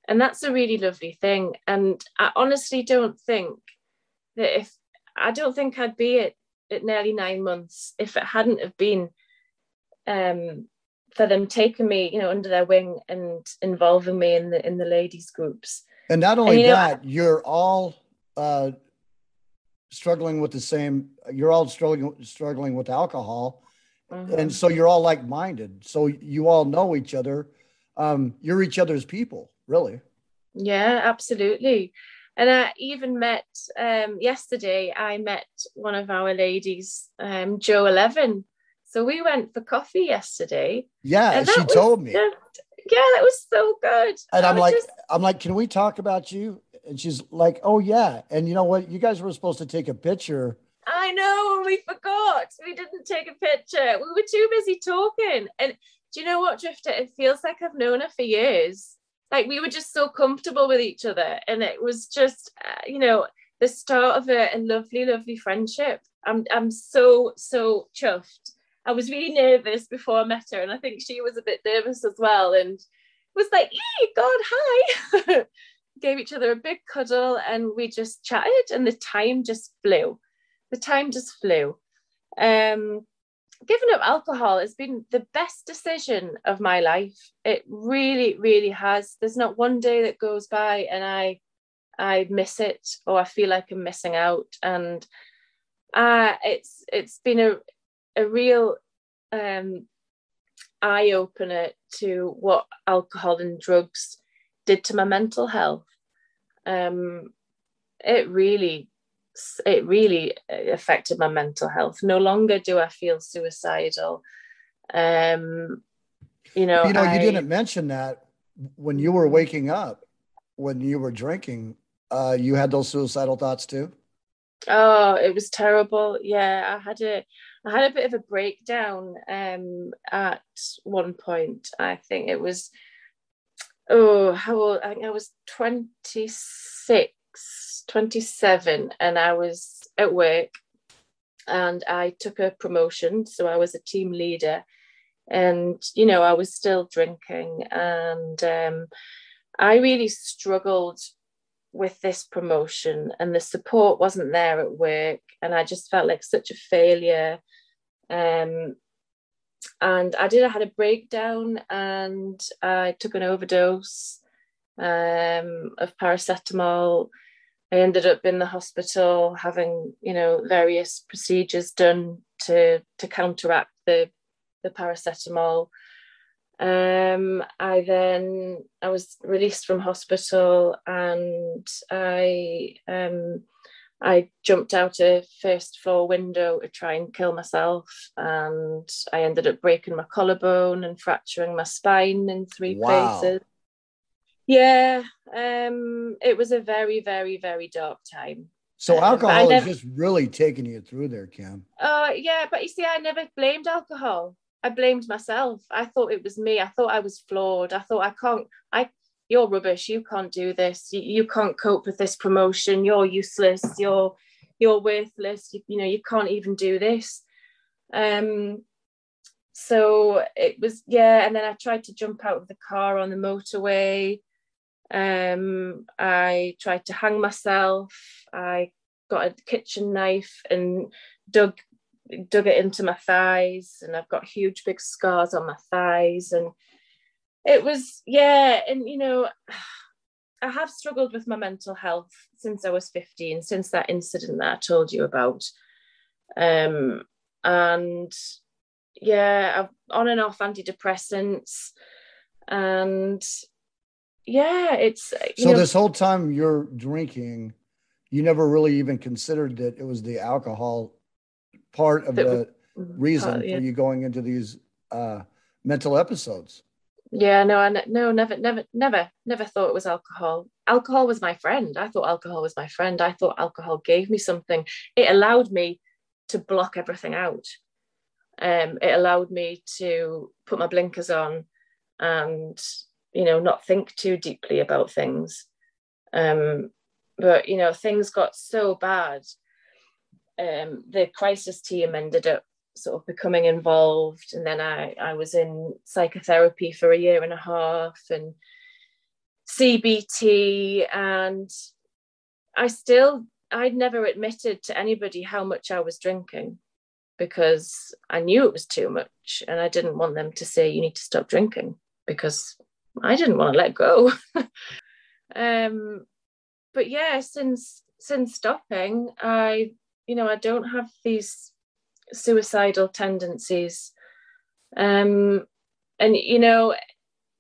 and that's a really lovely thing. And i honestly don't think that if i don't think i'd be at, at nearly nine months if it hadn't have been um, for them taking me you know under their wing and involving me in the in the ladies groups. And not only and, you that know, you're all uh, struggling with the same you're all struggling struggling with alcohol. Mm-hmm. and so you're all like-minded. So you all know each other. Um, you're each other's people really. Yeah, absolutely. And I even met um, yesterday, I met one of our ladies, um, Joe 11. So we went for coffee yesterday. Yeah, she told me. Yeah, that was so good. And I I'm like, just... I'm like, can we talk about you? And she's like, oh yeah. And you know what? You guys were supposed to take a picture. I know, we forgot. We didn't take a picture. We were too busy talking. And do you know what, Drifter? It feels like I've known her for years like we were just so comfortable with each other and it was just uh, you know the start of a, a, lovely lovely friendship. I'm i'm so so chuffed. I was really nervous before i met her and i think she was a bit nervous as well and was like hey god hi. Gave each other a big cuddle and we just chatted and the time just flew. The time just flew. Um giving up alcohol has been the best decision of my life. It really, really has. There's not one day that goes by and I I miss it or I feel like I'm missing out. And uh, it's it's been a a real um, eye opener to what alcohol and drugs did to my mental health. Um, it really it really uh, affected my mental health. No longer do I feel suicidal. Um, you know, you know, I, you didn't mention that when you were waking up, when you were drinking, uh, you had those suicidal thoughts too. Oh, it was terrible. Yeah, I had a, I had a bit of a breakdown um, at one point. I think it was, oh, how old? I think I was twenty six 27 and I was at work and I took a promotion. So I was a team leader and, you know, I was still drinking and um, I really struggled with this promotion and the support wasn't there at work and I just felt like such a failure. Um, and I did, I had a breakdown and I took an overdose um, of paracetamol I ended up in the hospital having, you know, various procedures done to to counteract the the paracetamol. Um, I then I was released from hospital and I um, I jumped out a first floor window to try and kill myself, and I ended up breaking my collarbone and fracturing my spine in three wow. places yeah um it was a very very very dark time. So um, alcohol never, is just really taking you through there kim uh yeah but you see i never blamed alcohol. I blamed myself. I thought it was me. I thought i was flawed. I thought i can't i you're rubbish. You can't do this. You, you can't cope with this promotion. You're useless. You're you're worthless. You, you know you can't even do this. Um so it was yeah and then i tried to jump out of the car on the motorway um, I tried to hang myself. I got a kitchen knife and dug dug it into my thighs, and I've got huge big scars on my thighs. And it was yeah, and you know, I have struggled with my mental health since I was 15, since that incident that I told you about. Um, and yeah, I've on and off antidepressants and yeah, it's so know, this whole time you're drinking, you never really even considered that it was the alcohol part of the reason uh, yeah. for you going into these uh, mental episodes. Yeah, no, I no, never, never, never, never thought it was alcohol. Alcohol was my friend. I thought alcohol was my friend. I thought alcohol gave me something. It allowed me to block everything out. Um, it allowed me to put my blinkers on and you know not think too deeply about things. Um, but you know things got so bad. Um, the crisis team ended up sort of becoming involved and then I, I was in psychotherapy for a year and a half and CBT and I still I'd never admitted to anybody how much I was drinking because I knew it was too much and I didn't want them to say you need to stop drinking because I didn't want to let go. um but yeah since since stopping I you know I don't have these suicidal tendencies. Um, and, you know,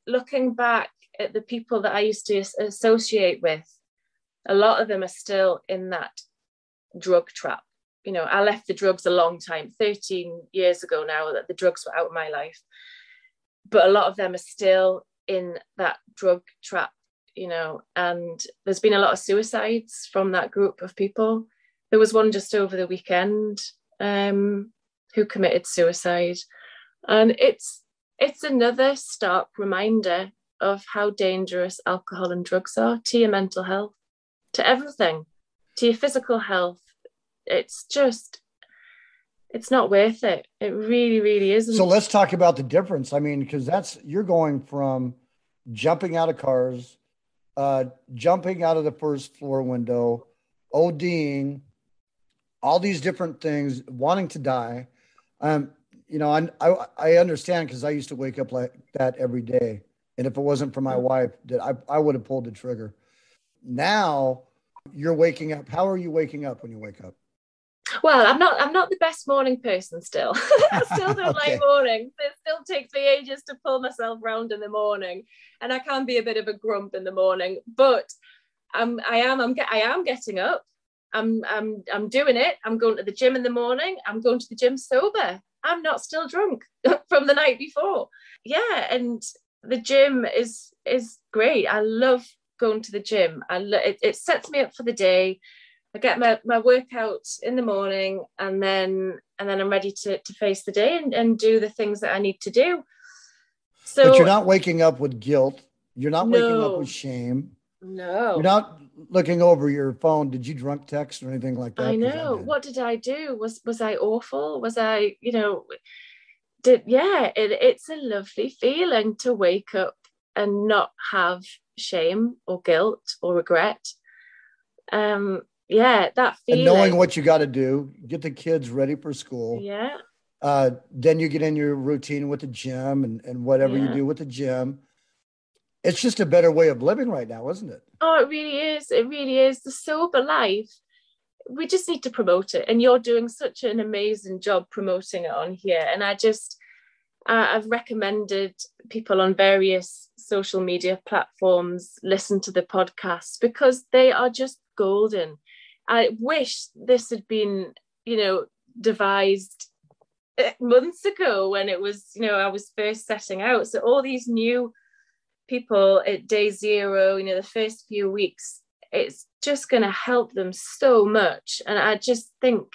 looking back at the people that I used to associate with, a lot of them are still in that drug trap. You know, I left the drugs a long time, 13 years ago now, that the drugs were out of my life. But a lot of them are still in that drug trap, you know, and there's been a lot of suicides from that group of people. There was one just over the weekend um, who committed suicide, and it's it's another stark reminder of how dangerous alcohol and drugs are to your mental health, to everything, to your physical health. It's just it's not worth it. It really, really isn't. So let's talk about the difference. I mean, because that's you're going from jumping out of cars, uh, jumping out of the first floor window, ODing, all these different things, wanting to die. Um, you know, I I, I understand because I used to wake up like that every day, and if it wasn't for my wife, that I I would have pulled the trigger. Now you're waking up. How are you waking up when you wake up? Well, I'm not. I'm not the best morning person. Still, I still don't okay. like mornings. It still takes me ages to pull myself round in the morning, and I can be a bit of a grump in the morning. But I'm. I am. I'm. I am getting up. I'm I'm I'm doing it. I'm going to the gym in the morning. I'm going to the gym sober. I'm not still drunk from the night before. Yeah, and the gym is is great. I love going to the gym. I lo- it, it sets me up for the day. I get my, my workouts in the morning and then and then I'm ready to, to face the day and, and do the things that I need to do. So But you're not waking up with guilt. You're not no, waking up with shame. No. You're not looking over your phone, did you drunk text or anything like that? I know. I what did I do? Was was I awful? Was I, you know, did yeah, it, it's a lovely feeling to wake up and not have shame or guilt or regret. Um, yeah, that feeling. And knowing what you got to do, get the kids ready for school. Yeah. Uh, then you get in your routine with the gym and, and whatever yeah. you do with the gym it's just a better way of living right now, isn't it? Oh, it really is. It really is. The sober life, we just need to promote it. And you're doing such an amazing job promoting it on here. And I just, uh, I've recommended people on various social media platforms listen to the podcast because they are just golden. I wish this had been, you know, devised uh, months ago when it was, you know, I was first setting out. So all these new people at day zero, you know, the first few weeks, it's just going to help them so much. And I just think,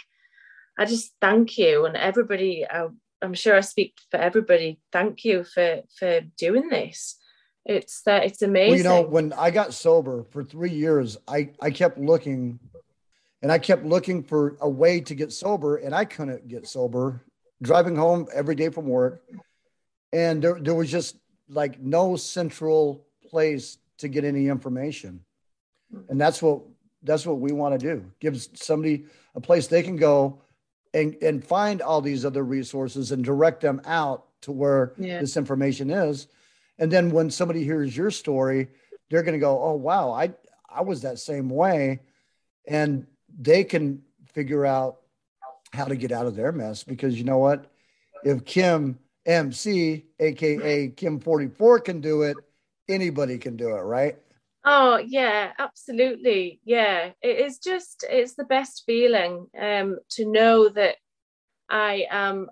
I just thank you and everybody. I, I'm sure I speak for everybody. Thank you for for doing this. It's that uh, it's amazing. Well, you know, when I got sober for three years, I I kept looking, and I kept looking for a way to get sober, and I couldn't get sober. Driving home every day from work, and there there was just like no central place to get any information. And that's what that's what we want to do. Give somebody a place they can go and and find all these other resources and direct them out to where yeah. this information is. And then when somebody hears your story, they're going to go, "Oh wow, I I was that same way." And they can figure out how to get out of their mess because you know what? If Kim MC, aka Kim 44, can do it, anybody can do it, right? Oh yeah, absolutely. Yeah. It is just it's the best feeling um to know that I am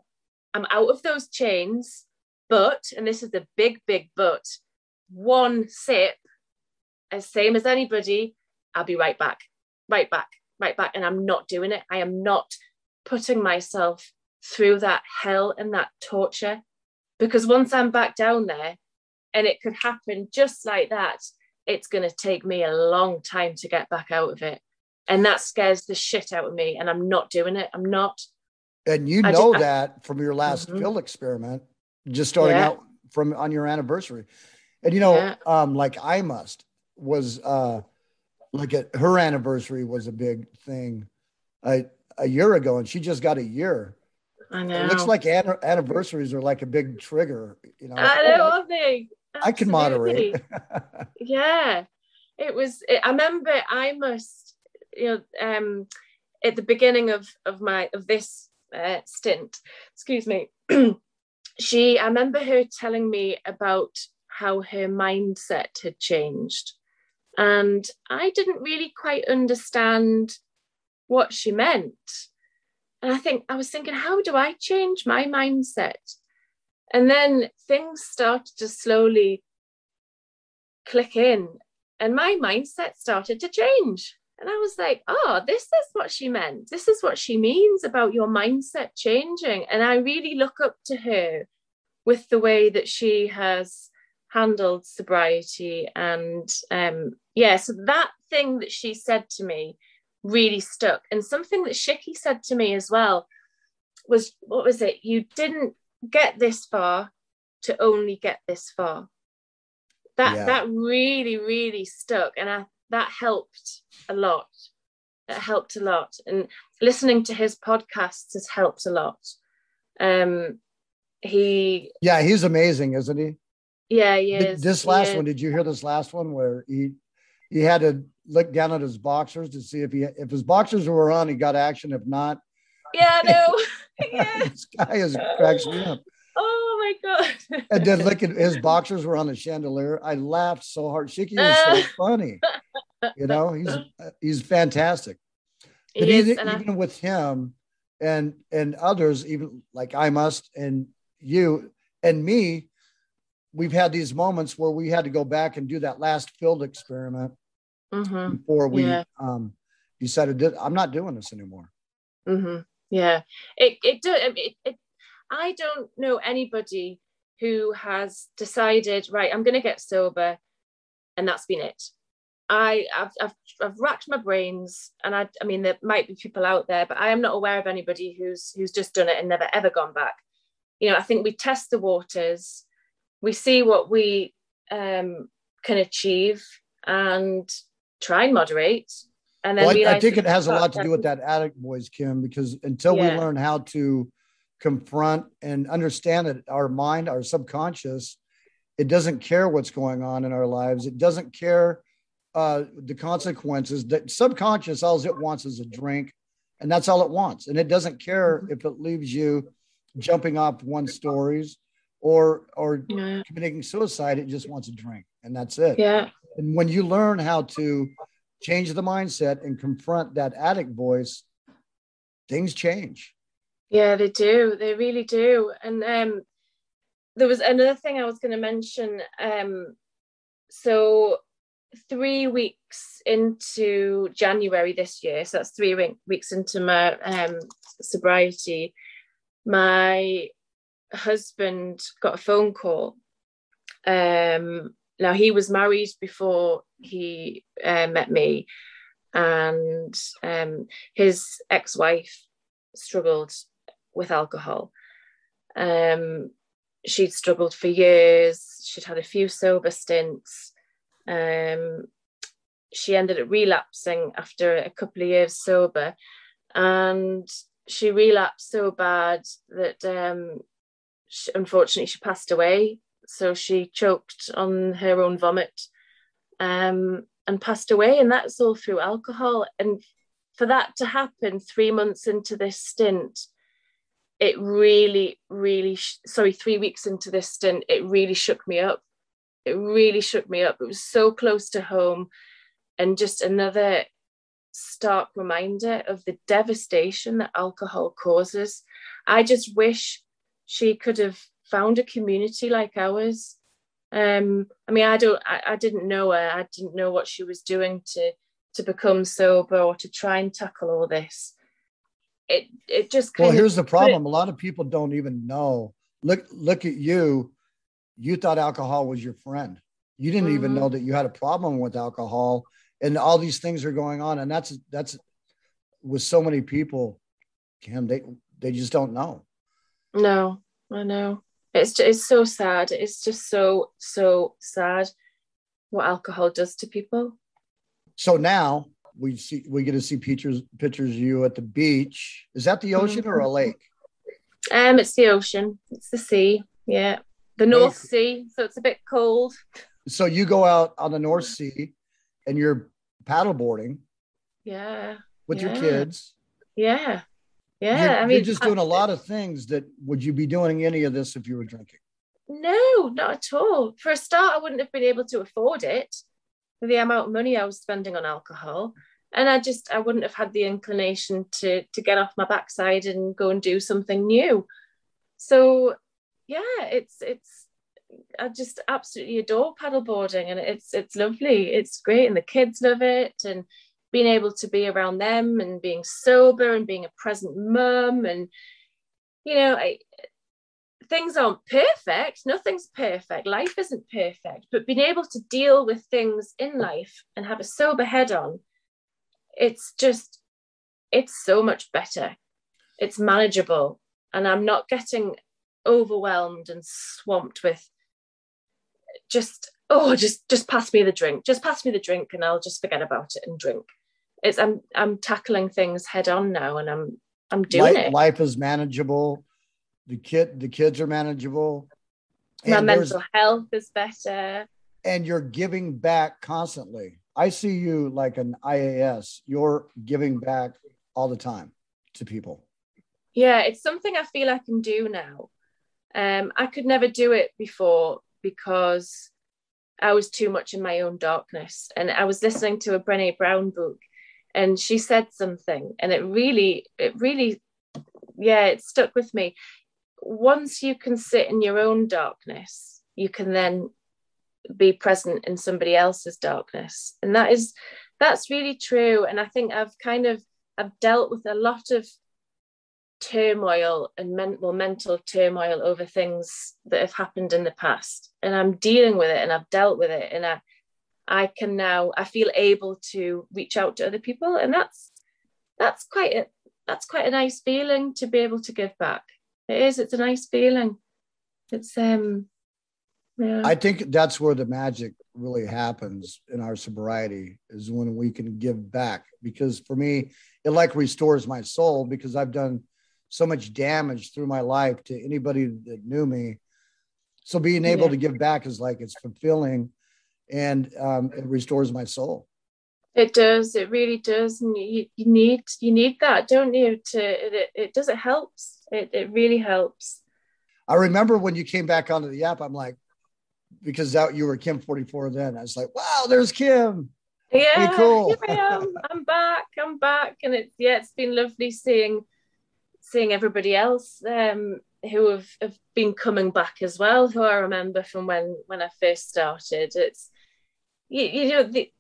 I'm out of those chains, but and this is the big, big but, one sip, as same as anybody, I'll be right back, right back, right back. And I'm not doing it. I am not putting myself through that hell and that torture. Because once I'm back down there, and it could happen just like that, it's going to take me a long time to get back out of it. And that scares the shit out of me. And I'm not doing it. I'm not. And you know just, that from your last mm-hmm. field experiment, just starting yeah. out from on your anniversary. And you know, yeah. um, like I must was uh like a, her anniversary was a big thing a, a year ago, and she just got a year. I know. It looks like an- anniversaries are like a big trigger. You know, I know, oh, they. I can moderate. yeah, it was. It, I remember I must, you know, um, at the beginning of of my of this uh, stint. Excuse me. she, I remember her telling me about how her mindset had changed, and I didn't really quite understand what she meant. And I think I was thinking, how do I change my mindset? And then things started to slowly click in, and my mindset started to change. And I was like, oh, this is what she meant. This is what she means about your mindset changing. And I really look up to her with the way that she has handled sobriety. And um, yeah, so that thing that she said to me really stuck. And something that Shiki said to me as well was, what was it? You didn't get this far to only get this far. That yeah. that really, really stuck. And I that helped a lot. It helped a lot. And listening to his podcasts has helped a lot. Um he Yeah, he's amazing, isn't he? Yeah, yeah. This last one, did you hear this last one where he he had to look down at his boxers to see if he if his boxers were on, he got action. If not, yeah, no, yeah. this guy is cracks me up. Oh my god! and then look at his boxers were on the chandelier. I laughed so hard. Shiki is so funny. You know, he's he's fantastic. But he even, even I... with him and and others, even like I must and you and me, we've had these moments where we had to go back and do that last field experiment mm-hmm. before we yeah. um, decided that I'm not doing this anymore. Mm-hmm. Yeah, it it, do, it, it I don't know anybody who has decided right. I'm going to get sober, and that's been it. I I've, I've, I've racked my brains, and I I mean there might be people out there, but I am not aware of anybody who's who's just done it and never ever gone back. You know, I think we test the waters we see what we um, can achieve and try and moderate. And then well, I, I, think it has a lot to do with that addict voice, Kim, because until yeah. we learn how to confront and understand that our mind, our subconscious, it doesn't care what's going on in our lives. It doesn't care uh, the consequences. That subconscious, all it wants is a drink, and that's all it wants. And it doesn't care mm-hmm. if it leaves you jumping off one stories or or yeah. committing suicide it just wants a drink and that's it. Yeah. And when you learn how to change the mindset and confront that addict voice things change. Yeah they do. They really do. And um there was another thing i was going to mention um so three weeks into january this year so that's three weeks into my um sobriety my husband got a phone call. Um, now he was married before he uh, met me, and um, his ex-wife struggled with alcohol. Um, she'd struggled for years. She'd had a few sober stints. Um, she ended up relapsing after a couple of years sober, and she relapsed so bad that um, she, unfortunately she passed away. So she choked on her own vomit um, and passed away, and that's all through alcohol. And for that to happen three months into this stint, it really, really, sh- sorry, three weeks into this stint, it really shook me up. It really shook me up. It was so close to home and just another stark reminder of the devastation that alcohol causes. I just wish she could have found a community like ours. Um, I mean, I don't, I, I didn't know her. I didn't know what she was doing to to become sober or to try and tackle all this. It it just well here's the problem. A lot of people don't even know. Look look at you. You thought alcohol was your friend. You didn't mm-hmm. even know that you had a problem with alcohol and all these things are going on. And that's that's with so many people Kim, they they just don't know no i know it's just, it's so sad it's just so so sad what alcohol does to people so now we see we get to see pictures pictures of you at the beach. Is that the ocean mm-hmm. or a mm-hmm. lake? Um, it's the ocean. It's the sea. Yeah, the North Sea. So it's a bit cold. So you go out on the North Sea, and you're paddleboarding. Yeah. With yeah. your kids. Yeah. Yeah. You're, I mean, you're just doing a lot of things. That would you be doing any of this if you were drinking? No, not at all. For a start, I wouldn't have been able to afford it for the amount of money I was spending on alcohol. And I just I wouldn't have had the inclination to to get off my backside and go and do something new. So yeah, it's it's I just absolutely adore paddleboarding and it's it's lovely. It's great and the kids love it and being able to be around them and being sober and being a present mum and you know I things aren't perfect. Nothing's perfect. Life isn't perfect. But being able to deal with things in life and have a sober head on, it's just, it's so much better. It's manageable. And I'm not getting overwhelmed and swamped with just, oh, just just pass me the drink. Just pass me the drink and I'll just forget about it and drink. It's I'm I'm tackling things head on now and I'm I'm doing life, it. Life is manageable. The kid the kids are manageable. My mental health is better. And you're giving back constantly. I see you like an ias you're giving back all the time to people. Yeah it's something i feel i can do now. Um, i could never do it before because i was too much in my own darkness. And i was listening to a brene brown book and she said something and it really it really yeah it stuck with me once you can sit in your own darkness, you can then be present in somebody else's darkness. And that is that's really true. And I think I've kind of I've dealt with a lot of turmoil and mental mental turmoil over things that have happened in the past. And I'm dealing with it and I've dealt with it. And I I can now I feel able to reach out to other people. And that's that's quite a that's quite a nice feeling to be able to give back it is it's a nice feeling it's um yeah. i think that's where the magic really happens in our sobriety is when we can give back because for me it like restores my soul because i've done so much damage through my life to anybody that knew me so being able yeah. to give back is like it's fulfilling and um, it restores my soul it does it really does and you, you need you need that don't you to it, it does it helps it, it really helps. I remember when you came back onto the app, I'm like, because that you were Kim 44 then. I was like, wow, there's Kim. Yeah, Pretty cool. here I am. I'm back. I'm back, and it's yeah, it's been lovely seeing seeing everybody else um, who have, have been coming back as well. Who I remember from when when I first started. It's you, you know the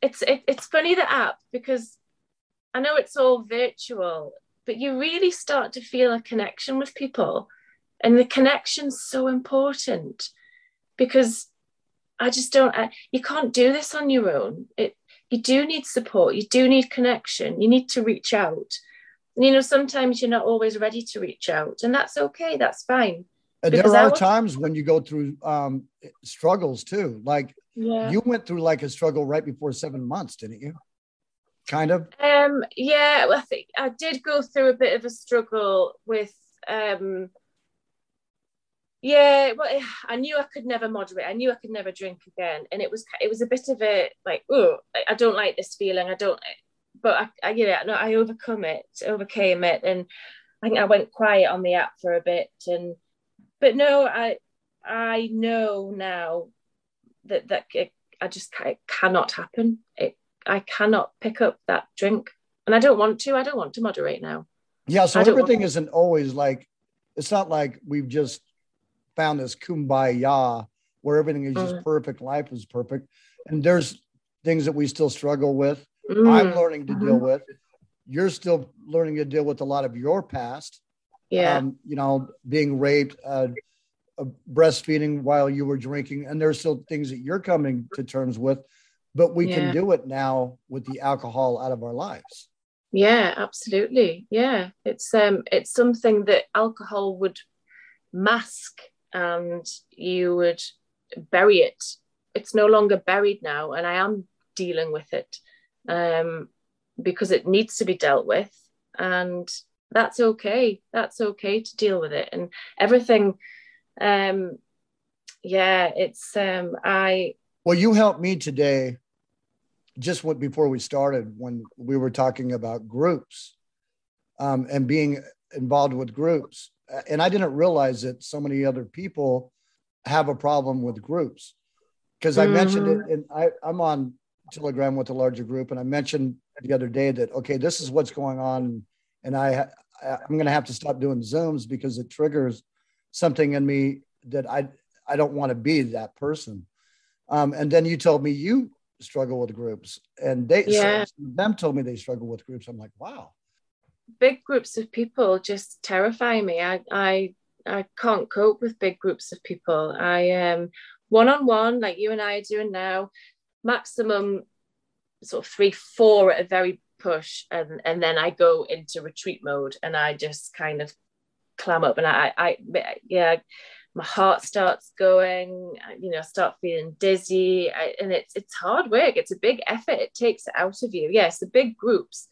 it's it, it's funny the app because I know it's all virtual but you really start to feel a connection with people. And the connection's so important because I just don't, I, you can't do this on your own. It, you do need support, you do need connection, you need to reach out. And, you know, sometimes you're not always ready to reach out, and that's okay, that's fine. And there are times when you go through um, struggles too. Like yeah. you went through like a struggle right before seven months, didn't you? kind of? Um, yeah, I think I did go through a bit of a struggle with. Um, yeah, well, I knew I could never moderate. I knew I could never drink again, and it was it was a bit of a like, oh, I don't like this feeling. I don't, but I, I yeah, no, I overcome it, overcame it, and I think I went quiet on the app for a bit, and but no, I I know now that that it, I just it cannot happen. It I cannot pick up that drink, and I don't want to. I don't want to moderate now. Yeah, so everything isn't always like it's not like we've just found this kumbaya where everything is just mm. perfect, life is perfect, and there's things that we still struggle with. Mm. I'm learning to mm-hmm. deal with. You're still learning to deal with a lot of your past. Yeah, um, you know, being raped, uh, uh, breastfeeding while you were drinking, and there's still things that you're coming to terms with, but we yeah. can do it now with the alcohol out of our lives. Yeah, absolutely. Yeah, it's um, it's something that alcohol would mask, and you would bury it. It's no longer buried now, and I am dealing with it um, because it needs to be dealt with, and that's okay. That's okay to deal with it, and everything um yeah it's um i well you helped me today just what before we started when we were talking about groups um, and being involved with groups and i didn't realize that so many other people have a problem with groups because i mm-hmm. mentioned it mm-hmm. and I, i'm on telegram with a larger group and i mentioned the other day that okay this is what's going on and i i'm going to have to stop doing zooms because it triggers something in me that I I don't want to be that person. Um, and then you told me you struggle with groups, and they yeah. them told me they struggle with groups. I'm like, wow. Big groups of people just terrify me. I I I can't cope with big groups of people. I am um, one on one, like you and I are doing now, maximum sort of three, four at a very push, and and then I go into retreat mode, and I just kind of clam up and I, I yeah my heart starts going you know start feeling dizzy I, and it's it's hard work it's a big effort it takes it out of you. Yes the big groups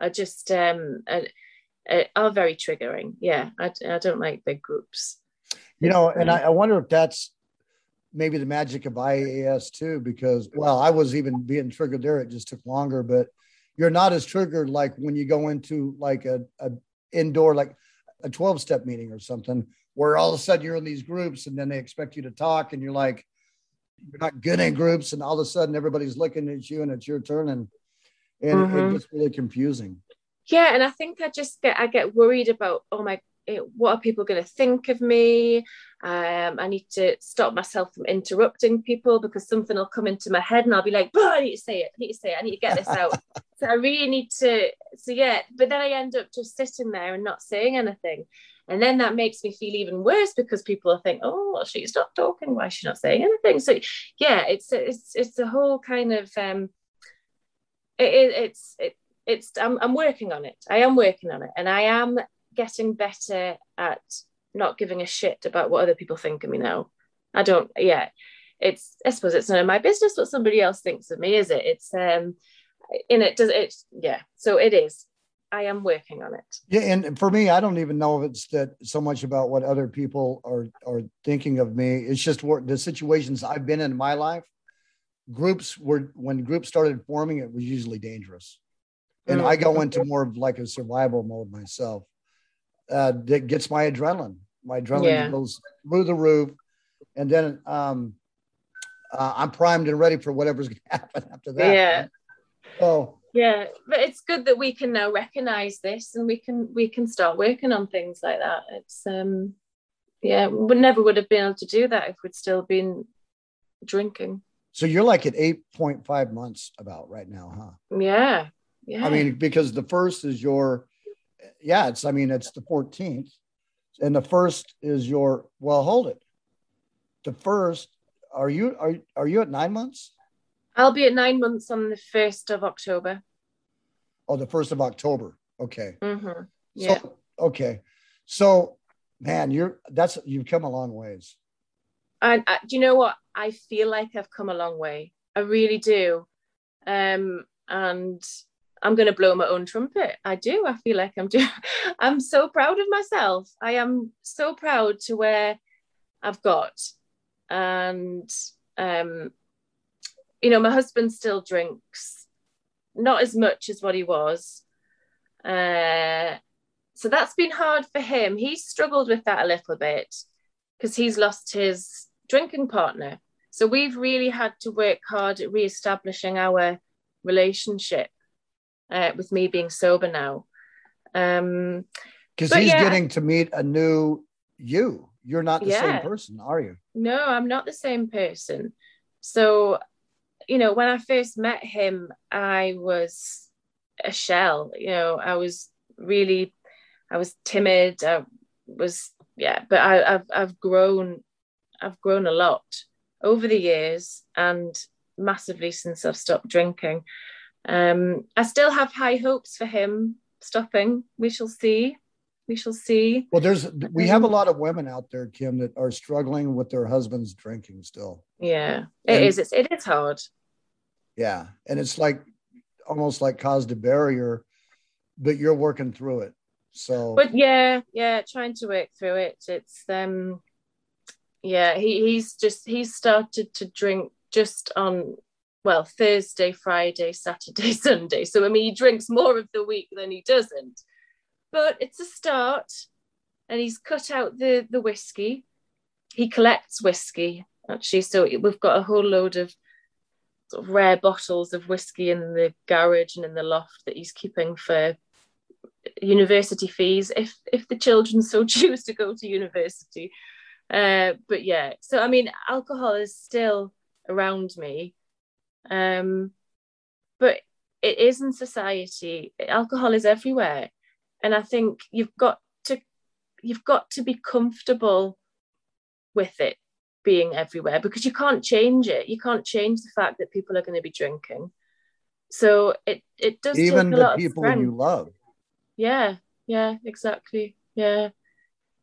are just um are, are very triggering yeah I, I don't like big groups. You know and I, I wonder if that's maybe the magic of IAS too because well I was even being triggered there it just took longer but you're not as triggered like when you go into like a, a indoor like a 12 step meeting or something where all of a sudden you're in these groups and then they expect you to talk and you're like you're not good in groups and all of a sudden everybody's looking at you and it's your turn and and mm-hmm. it gets really confusing yeah and i think i just get i get worried about oh my eh, what are people going to think of me? Um, i need to stop myself from interrupting people because something will come into my head and i'll be like oh, i need to say it i need to say it i need to get this out. So i really need to so yeah but then i end up just sitting there and not saying anything. And then that makes me feel even worse because people are think oh well, she's not talking why is she not saying anything? So yeah it's it's it's a whole kind of um it, it, it's it, it's I'm, I'm working on it. I am working on it and i am getting better at not giving a shit about what other people think of me now. I don't, yeah. It's I suppose it's none of my business what somebody else thinks of me, is it? It's um in it does it yeah. So it is. I am working on it. Yeah, and for me, I don't even know if it's that so much about what other people are are thinking of me. It's just what the situations I've been in my life. Groups were when groups started forming, it was usually dangerous, and mm-hmm. I go into more of like a survival mode myself uh, that gets my adrenaline. My adrenaline yeah. goes through the roof, and then um, uh, I'm primed and ready for whatever's going to happen after that. Yeah. Right? So yeah, but it's good that we can now recognize this and we can we can start working on things like that. It's um yeah, we never would have been able to do that if we'd still been drinking. So you're like at 8.5 months about right now, huh? Yeah. Yeah. I mean, because the first is your yeah, it's, I mean, it's the 14th. And the first is your, well, hold it. The first, are you, are, are you at nine months? I'll be at nine months on the 1st of October. Oh, the 1st of October. Okay. Mm-hmm. Yeah. So, okay. So, man, you're, that's, you've come a long ways. And uh, do you know what? I feel like I've come a long way. I really do. Um, and I'm going to blow my own trumpet. I do. I feel like I'm doing. I'm so proud of myself. I am so proud to where I've got, and um, you know, my husband still drinks, not as much as what he was, uh, so that's been hard for him. He's struggled with that a little bit because he's lost his drinking partner. So we've really had to work hard at re-establishing our relationship uh, with me being sober now. Um, because he's yeah. getting to meet a new you. You're not the yeah. same person, are you? No, I'm not the same person. So, you know, when I first met him, I was a shell. You know, I was really, I was timid. I was, yeah, but I, have I've grown, I've grown a lot over the years and massively since I've stopped drinking. Um, I still have high hopes for him stopping. We shall see we shall see. Well, there's we have a lot of women out there, Kim, that are struggling with their husbands drinking still. Yeah, it and, is. It's it is hard. Yeah, and it's like almost like caused a barrier, but you're working through it. So, but yeah, yeah, trying to work through it. It's um, yeah, he he's just he's started to drink just on well Thursday, Friday, Saturday, Sunday. So I mean, he drinks more of the week than he doesn't but it's a start. And he's cut out the the whiskey. He collects whiskey actually, so we've got a whole load of sort of rare bottles of whiskey in the garage and in the loft that he's keeping for university fees if if the children so choose to go to university. Uh, but yeah, so I mean, alcohol is still around me, um, but it is in society. Alcohol is everywhere. And i think you've got to you've got to be comfortable with it being everywhere because you can't change it. You can't change the fact that people are going to be drinking. So it it does even the people you love. Yeah yeah exactly. Yeah.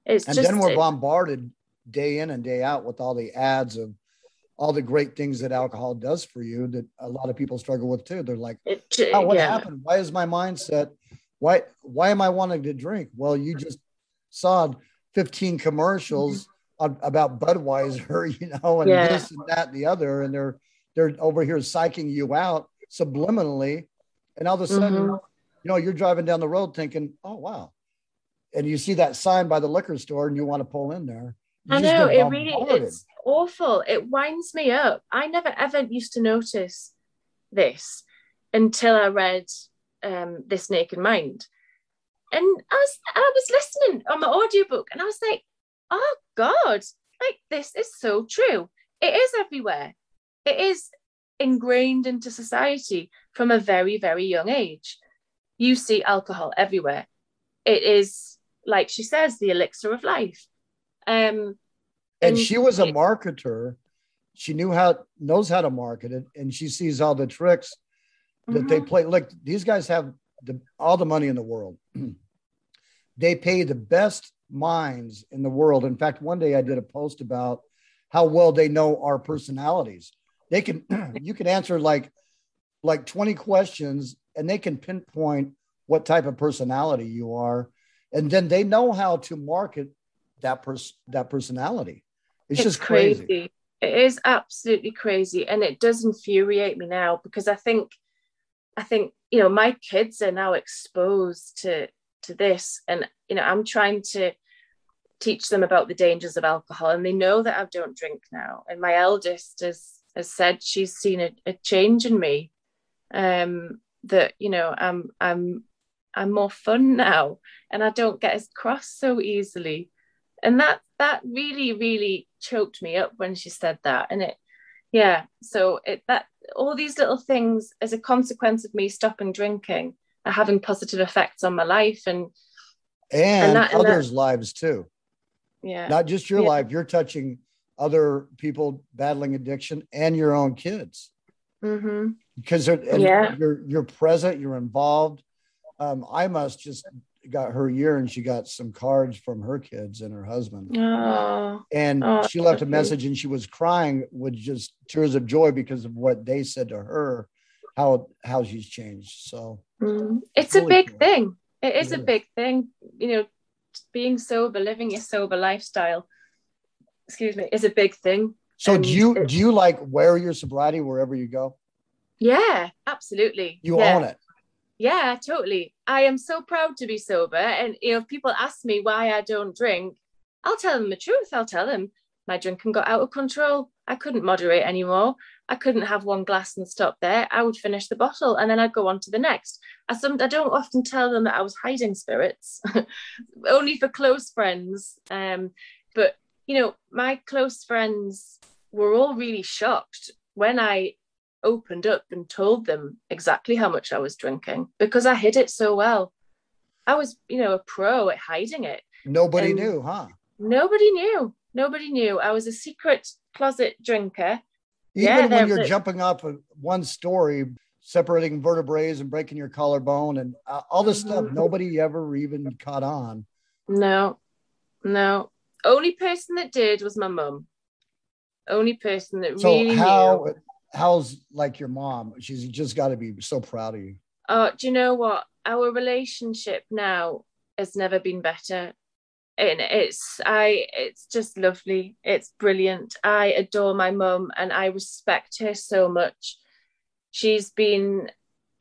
It's and just, then we're bombarded day in and day out with all the ads of all the great things that alcohol does for you that a lot of people struggle with too they're like it, oh, what yeah. happened why is my mindset why why am I wanting to drink? Well, you just saw 15 commercials mm-hmm. about Budweiser, you know, and yeah. this and that and the other, and they're they're over here psyching you out subliminally, and all of a sudden, mm-hmm. you know, you're driving down the road thinking, oh wow, and you see that sign by the liquor store, and you want to pull in there. You I know it really it's awful. It winds me up. I never ever used to notice this until I read um, This Naked Mind. And I was I was listening on my audiobook and I was like, oh God, like this is so true. It is everywhere. It is ingrained into society from a very, very young age. You see alcohol everywhere. It is, like she says, the elixir of life. Um, and, and she was a marketer. She knew how knows how to market it, and she sees all the tricks that mm-hmm. they play. Like these guys have the, all the money in the world. they pay the best minds in the world. In fact, one day I did a post about how well they know our personalities. They can you can answer like like 20 questions and they can pinpoint what type of personality you are and then they know how to market that person that personality. It's, it's just crazy. crazy. It is absolutely crazy and it does infuriate me now because I think I think you know my kids are now exposed to to this, and you know I'm trying to teach them about the dangers of alcohol, and they know that I don't drink now. And my eldest has has said she's seen a, a change in me, um, that you know I'm I'm I'm more fun now, and I don't get as cross so easily, and that that really really choked me up when she said that, and it yeah so it that all these little things as a consequence of me stopping drinking are having positive effects on my life and and, and that, others and that, lives too yeah not just your yeah. life you're touching other people battling addiction and your own kids mm-hmm. because yeah. you're you're present you're involved um, i must just got her year and she got some cards from her kids and her husband. Oh, and oh, she left a message and she was crying with just tears of joy because of what they said to her, how how she's changed. So mm. it's, a big cool. thing. It is it a is. big thing. You know, being sober, living a sober lifestyle, excuse me, is a big thing. So and do you do you like wear your sobriety wherever you go? Yeah, absolutely. You yeah. own it. Yeah, totally. I am so proud to be sober. And you know, if people ask me why I don't drink, I'll tell them the truth. I'll tell them my drinking got out of control. I couldn't moderate anymore. I couldn't have one glass and stop there. I would finish the bottle and then I'd go on to the next. I, some, I don't often tell them that I was hiding spirits, only for close friends. Um, but, you know, my close friends were all really shocked when I opened up and told them exactly how much I was drinking because I hid it so well. I was, you know, a pro at hiding it. Nobody and knew, huh? Nobody knew. Nobody knew. I was a secret closet drinker. Even yeah, when you're jumping off of one story, separating vertebrae and breaking your collarbone and uh, all this mm-hmm. stuff, nobody ever even caught on. No, no. Only person that did was my mum. Only person that so really how, knew. How's like your mom? She's just got to be so proud of you. Oh, do you know what? Our relationship now has never been better and it's i it's just lovely it's brilliant i adore my mum and i respect her so much she's been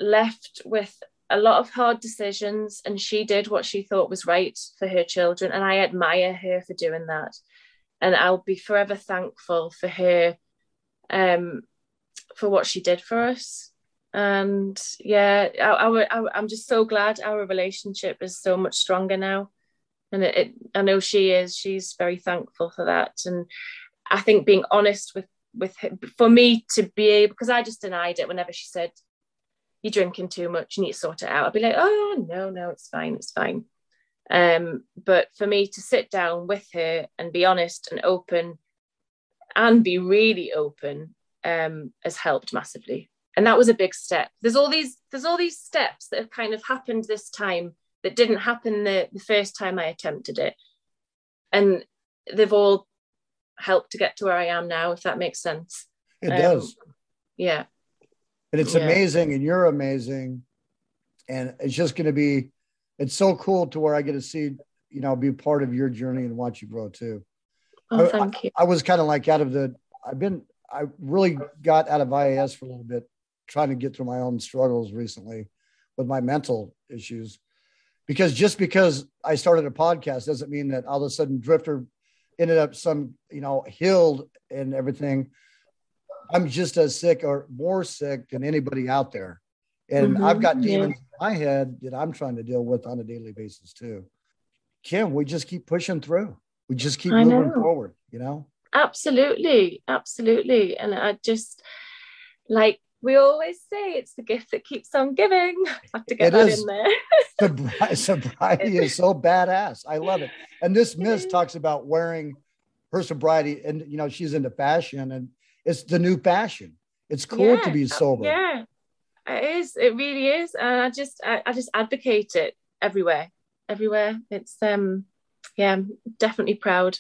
left with a lot of hard decisions and she did what she thought was right for her children and i admire her for doing that and i'll be forever thankful for her um for what she did for us and yeah I, I, i'm just so glad our relationship is so much stronger now and it, it, I know she is. She's very thankful for that, and I think being honest with with for me to be able because I just denied it whenever she said you're drinking too much, you need to sort it out. I'd be like, oh no, no, it's fine, it's fine. Um, but for me to sit down with her and be honest and open and be really open um, has helped massively. And that was a big step. There's all these there's all these steps that have kind of happened this time that didn't happen the, the first time I attempted it. And they've all helped to get to where I am now, if that makes sense. It um, does. Yeah. And it's yeah. amazing, and you're amazing. And it's just going to be, it's so cool to where I get to see, you know, be part of your journey and watch you grow too. Oh, thank I, you. I was kind of like out of the, I've been, I really got out of IAS for a little bit, trying to get through my own struggles recently with my mental issues because just because I started a podcast doesn't mean that all of a sudden Drifter ended up some, you know, healed and everything. I'm just as sick or more sick than anybody out there. And mm-hmm. I've got demons yeah. in my head that I'm trying to deal with on a daily basis too. Kim, we just keep pushing through. We just keep I moving know. forward, you know? Absolutely. Absolutely. And I just like we always say it's the gift that keeps on giving. I have to get it that is. in there. Sobriety is so badass. I love it. And this miss talks about wearing her sobriety, and you know, she's into fashion, and it's the new fashion. It's cool yeah, to be sober. Yeah, it is. It really is. And I just, I, I just advocate it everywhere. Everywhere. It's um, yeah, I'm definitely proud,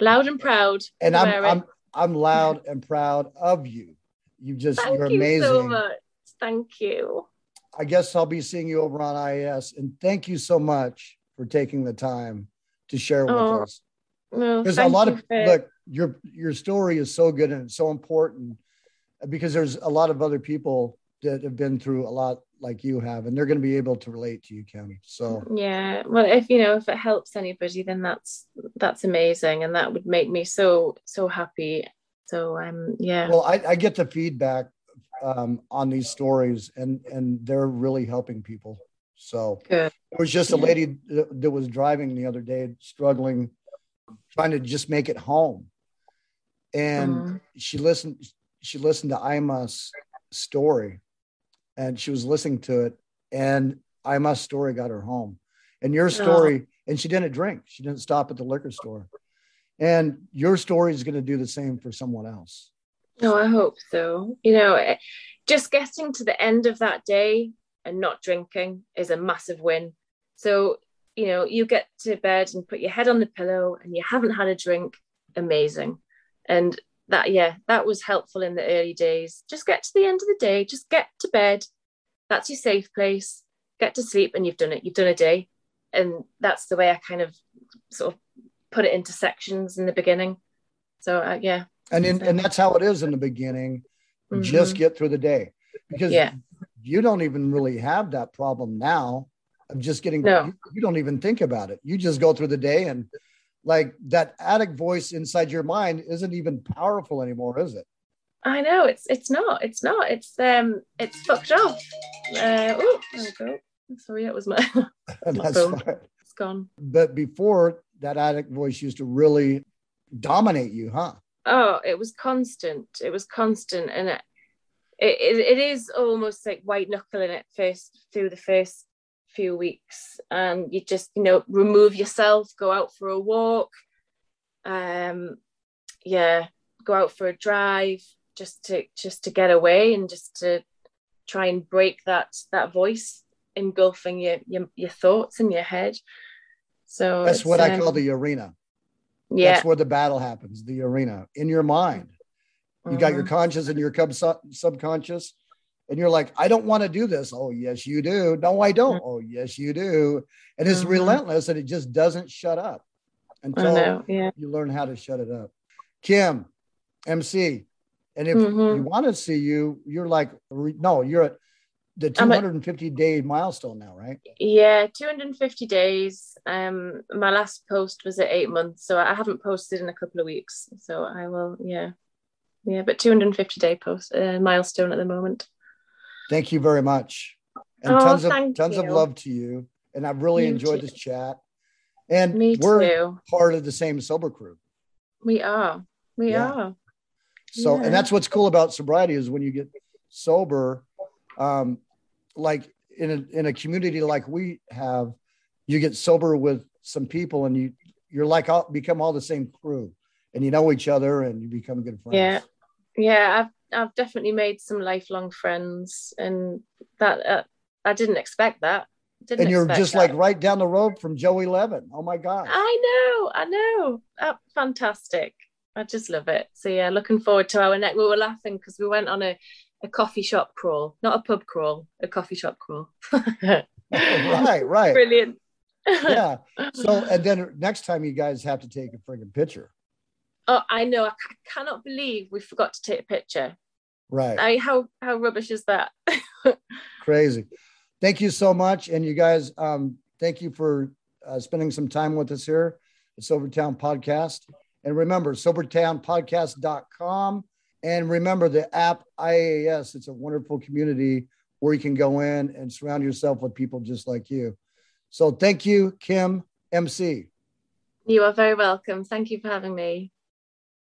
loud and proud. And I'm, I'm, I'm loud and proud of you you just Thank you're you amazing. so much. Thank you. I guess I'll be seeing you over on IAS, and thank you so much for taking the time to share with oh, us. Because a lot of for... look, your your story is so good and it's so important because there's a lot of other people that have been through a lot like you have, and they're going to be able to relate to you, Kim. So yeah, well, if you know if it helps anybody, then that's that's amazing, and that would make me so so happy so um, yeah. Well, I, I get the feedback um, on these stories, and and they're really helping people. So Good. it was just a lady that was driving the other day, struggling, trying to just make it home, and mm. she listened. She listened to Ima's story, and she was listening to it, and Ima's story got her home, and your story, and she didn't drink. She didn't stop at the liquor store. And your story is going to do the same for someone else. No i hope so. You know eh, just getting to the end of that day and not drinking is a massive win. So you know you get to bed and put your head on the pillow and you haven't had a drink. Amazing. And that yeah that was helpful in the early days just get to the end of the day just get to bed that's your safe place get to sleep and you've done it you've done a day and that's the way i kind of sort of put it into sections in the beginning. So uh, yeah. And in, and that's how it is in the beginning. Mm-hmm. Just get through the day because yeah. you don't even really have that problem now of just getting No. you, you don't even think about it you just go through the day and like that addict voice inside your mind isn't even powerful anymore is it I know it's it's not. It's not. It's um it's fucked off. Uh, oh, there we go. Sorry, that was my. that's phone. fine. it's gone. but before that addict voice used to really dominate you huh Oh, it was constant. It was constant, and it it, it, it is almost like white knuckling it first through the first few weeks, and you just you know remove yourself, go out for a walk, um, yeah, go out for a drive, just to just to get away and just to try and break that that voice engulfing your your, your thoughts in your head. So that's what i um, call the arena yeah. that's where the battle happens the arena in your mind you got your Mhm. conscious and your cub- sub- subconscious and you're like i don't want to do this oh yes you do no i don't oh yes you do and it's Mhm. relentless and it just doesn't shut up until. Yeah. you learn how to shut it up kim mc and if Mhm. you want to see you you're like no you're at the I'm at- 250 day milestone now right Yeah, 250 days. Um, my last post was at eight months, so I haven't posted in a couple of weeks. So I will, yeah, yeah, but 250 day post uh, milestone at the moment. Thank you very much and Oh, tons of tons of love to you and i've really You enjoyed too. this chat and Me we're too. part of the same sober crew We are. We Yeah. are. So, Yeah. and that's what's cool about sobriety is when you get sober, um, like in a, in a community like we have, you get sober with some people and you, you're like, all, become all the same crew and you know each other and you become good friends. Yeah. Yeah, I've I've definitely made some lifelong friends, and that uh, I didn't expect that. Didn't And you're just that. like right down the road from Joey Levin. Oh my God. I know, I know. Oh, fantastic. I just love it. So yeah, looking forward to our next. We were laughing because we went on a, a coffee shop crawl, not a pub crawl, a coffee shop crawl. right, right. Brilliant. Yeah. So, and then next time you guys have to take a friggin' picture. oh, I know. I cannot believe we forgot to take a picture. Right. I how how rubbish is that? crazy thank you so much and you guys um thank you for uh, spending some time with us here at sobertown podcast and remember sobertownpodcast.com and remember the app ias it's a wonderful community where you can go in and surround yourself with people just like you so thank you kim mc you are very welcome. Thank you for having me.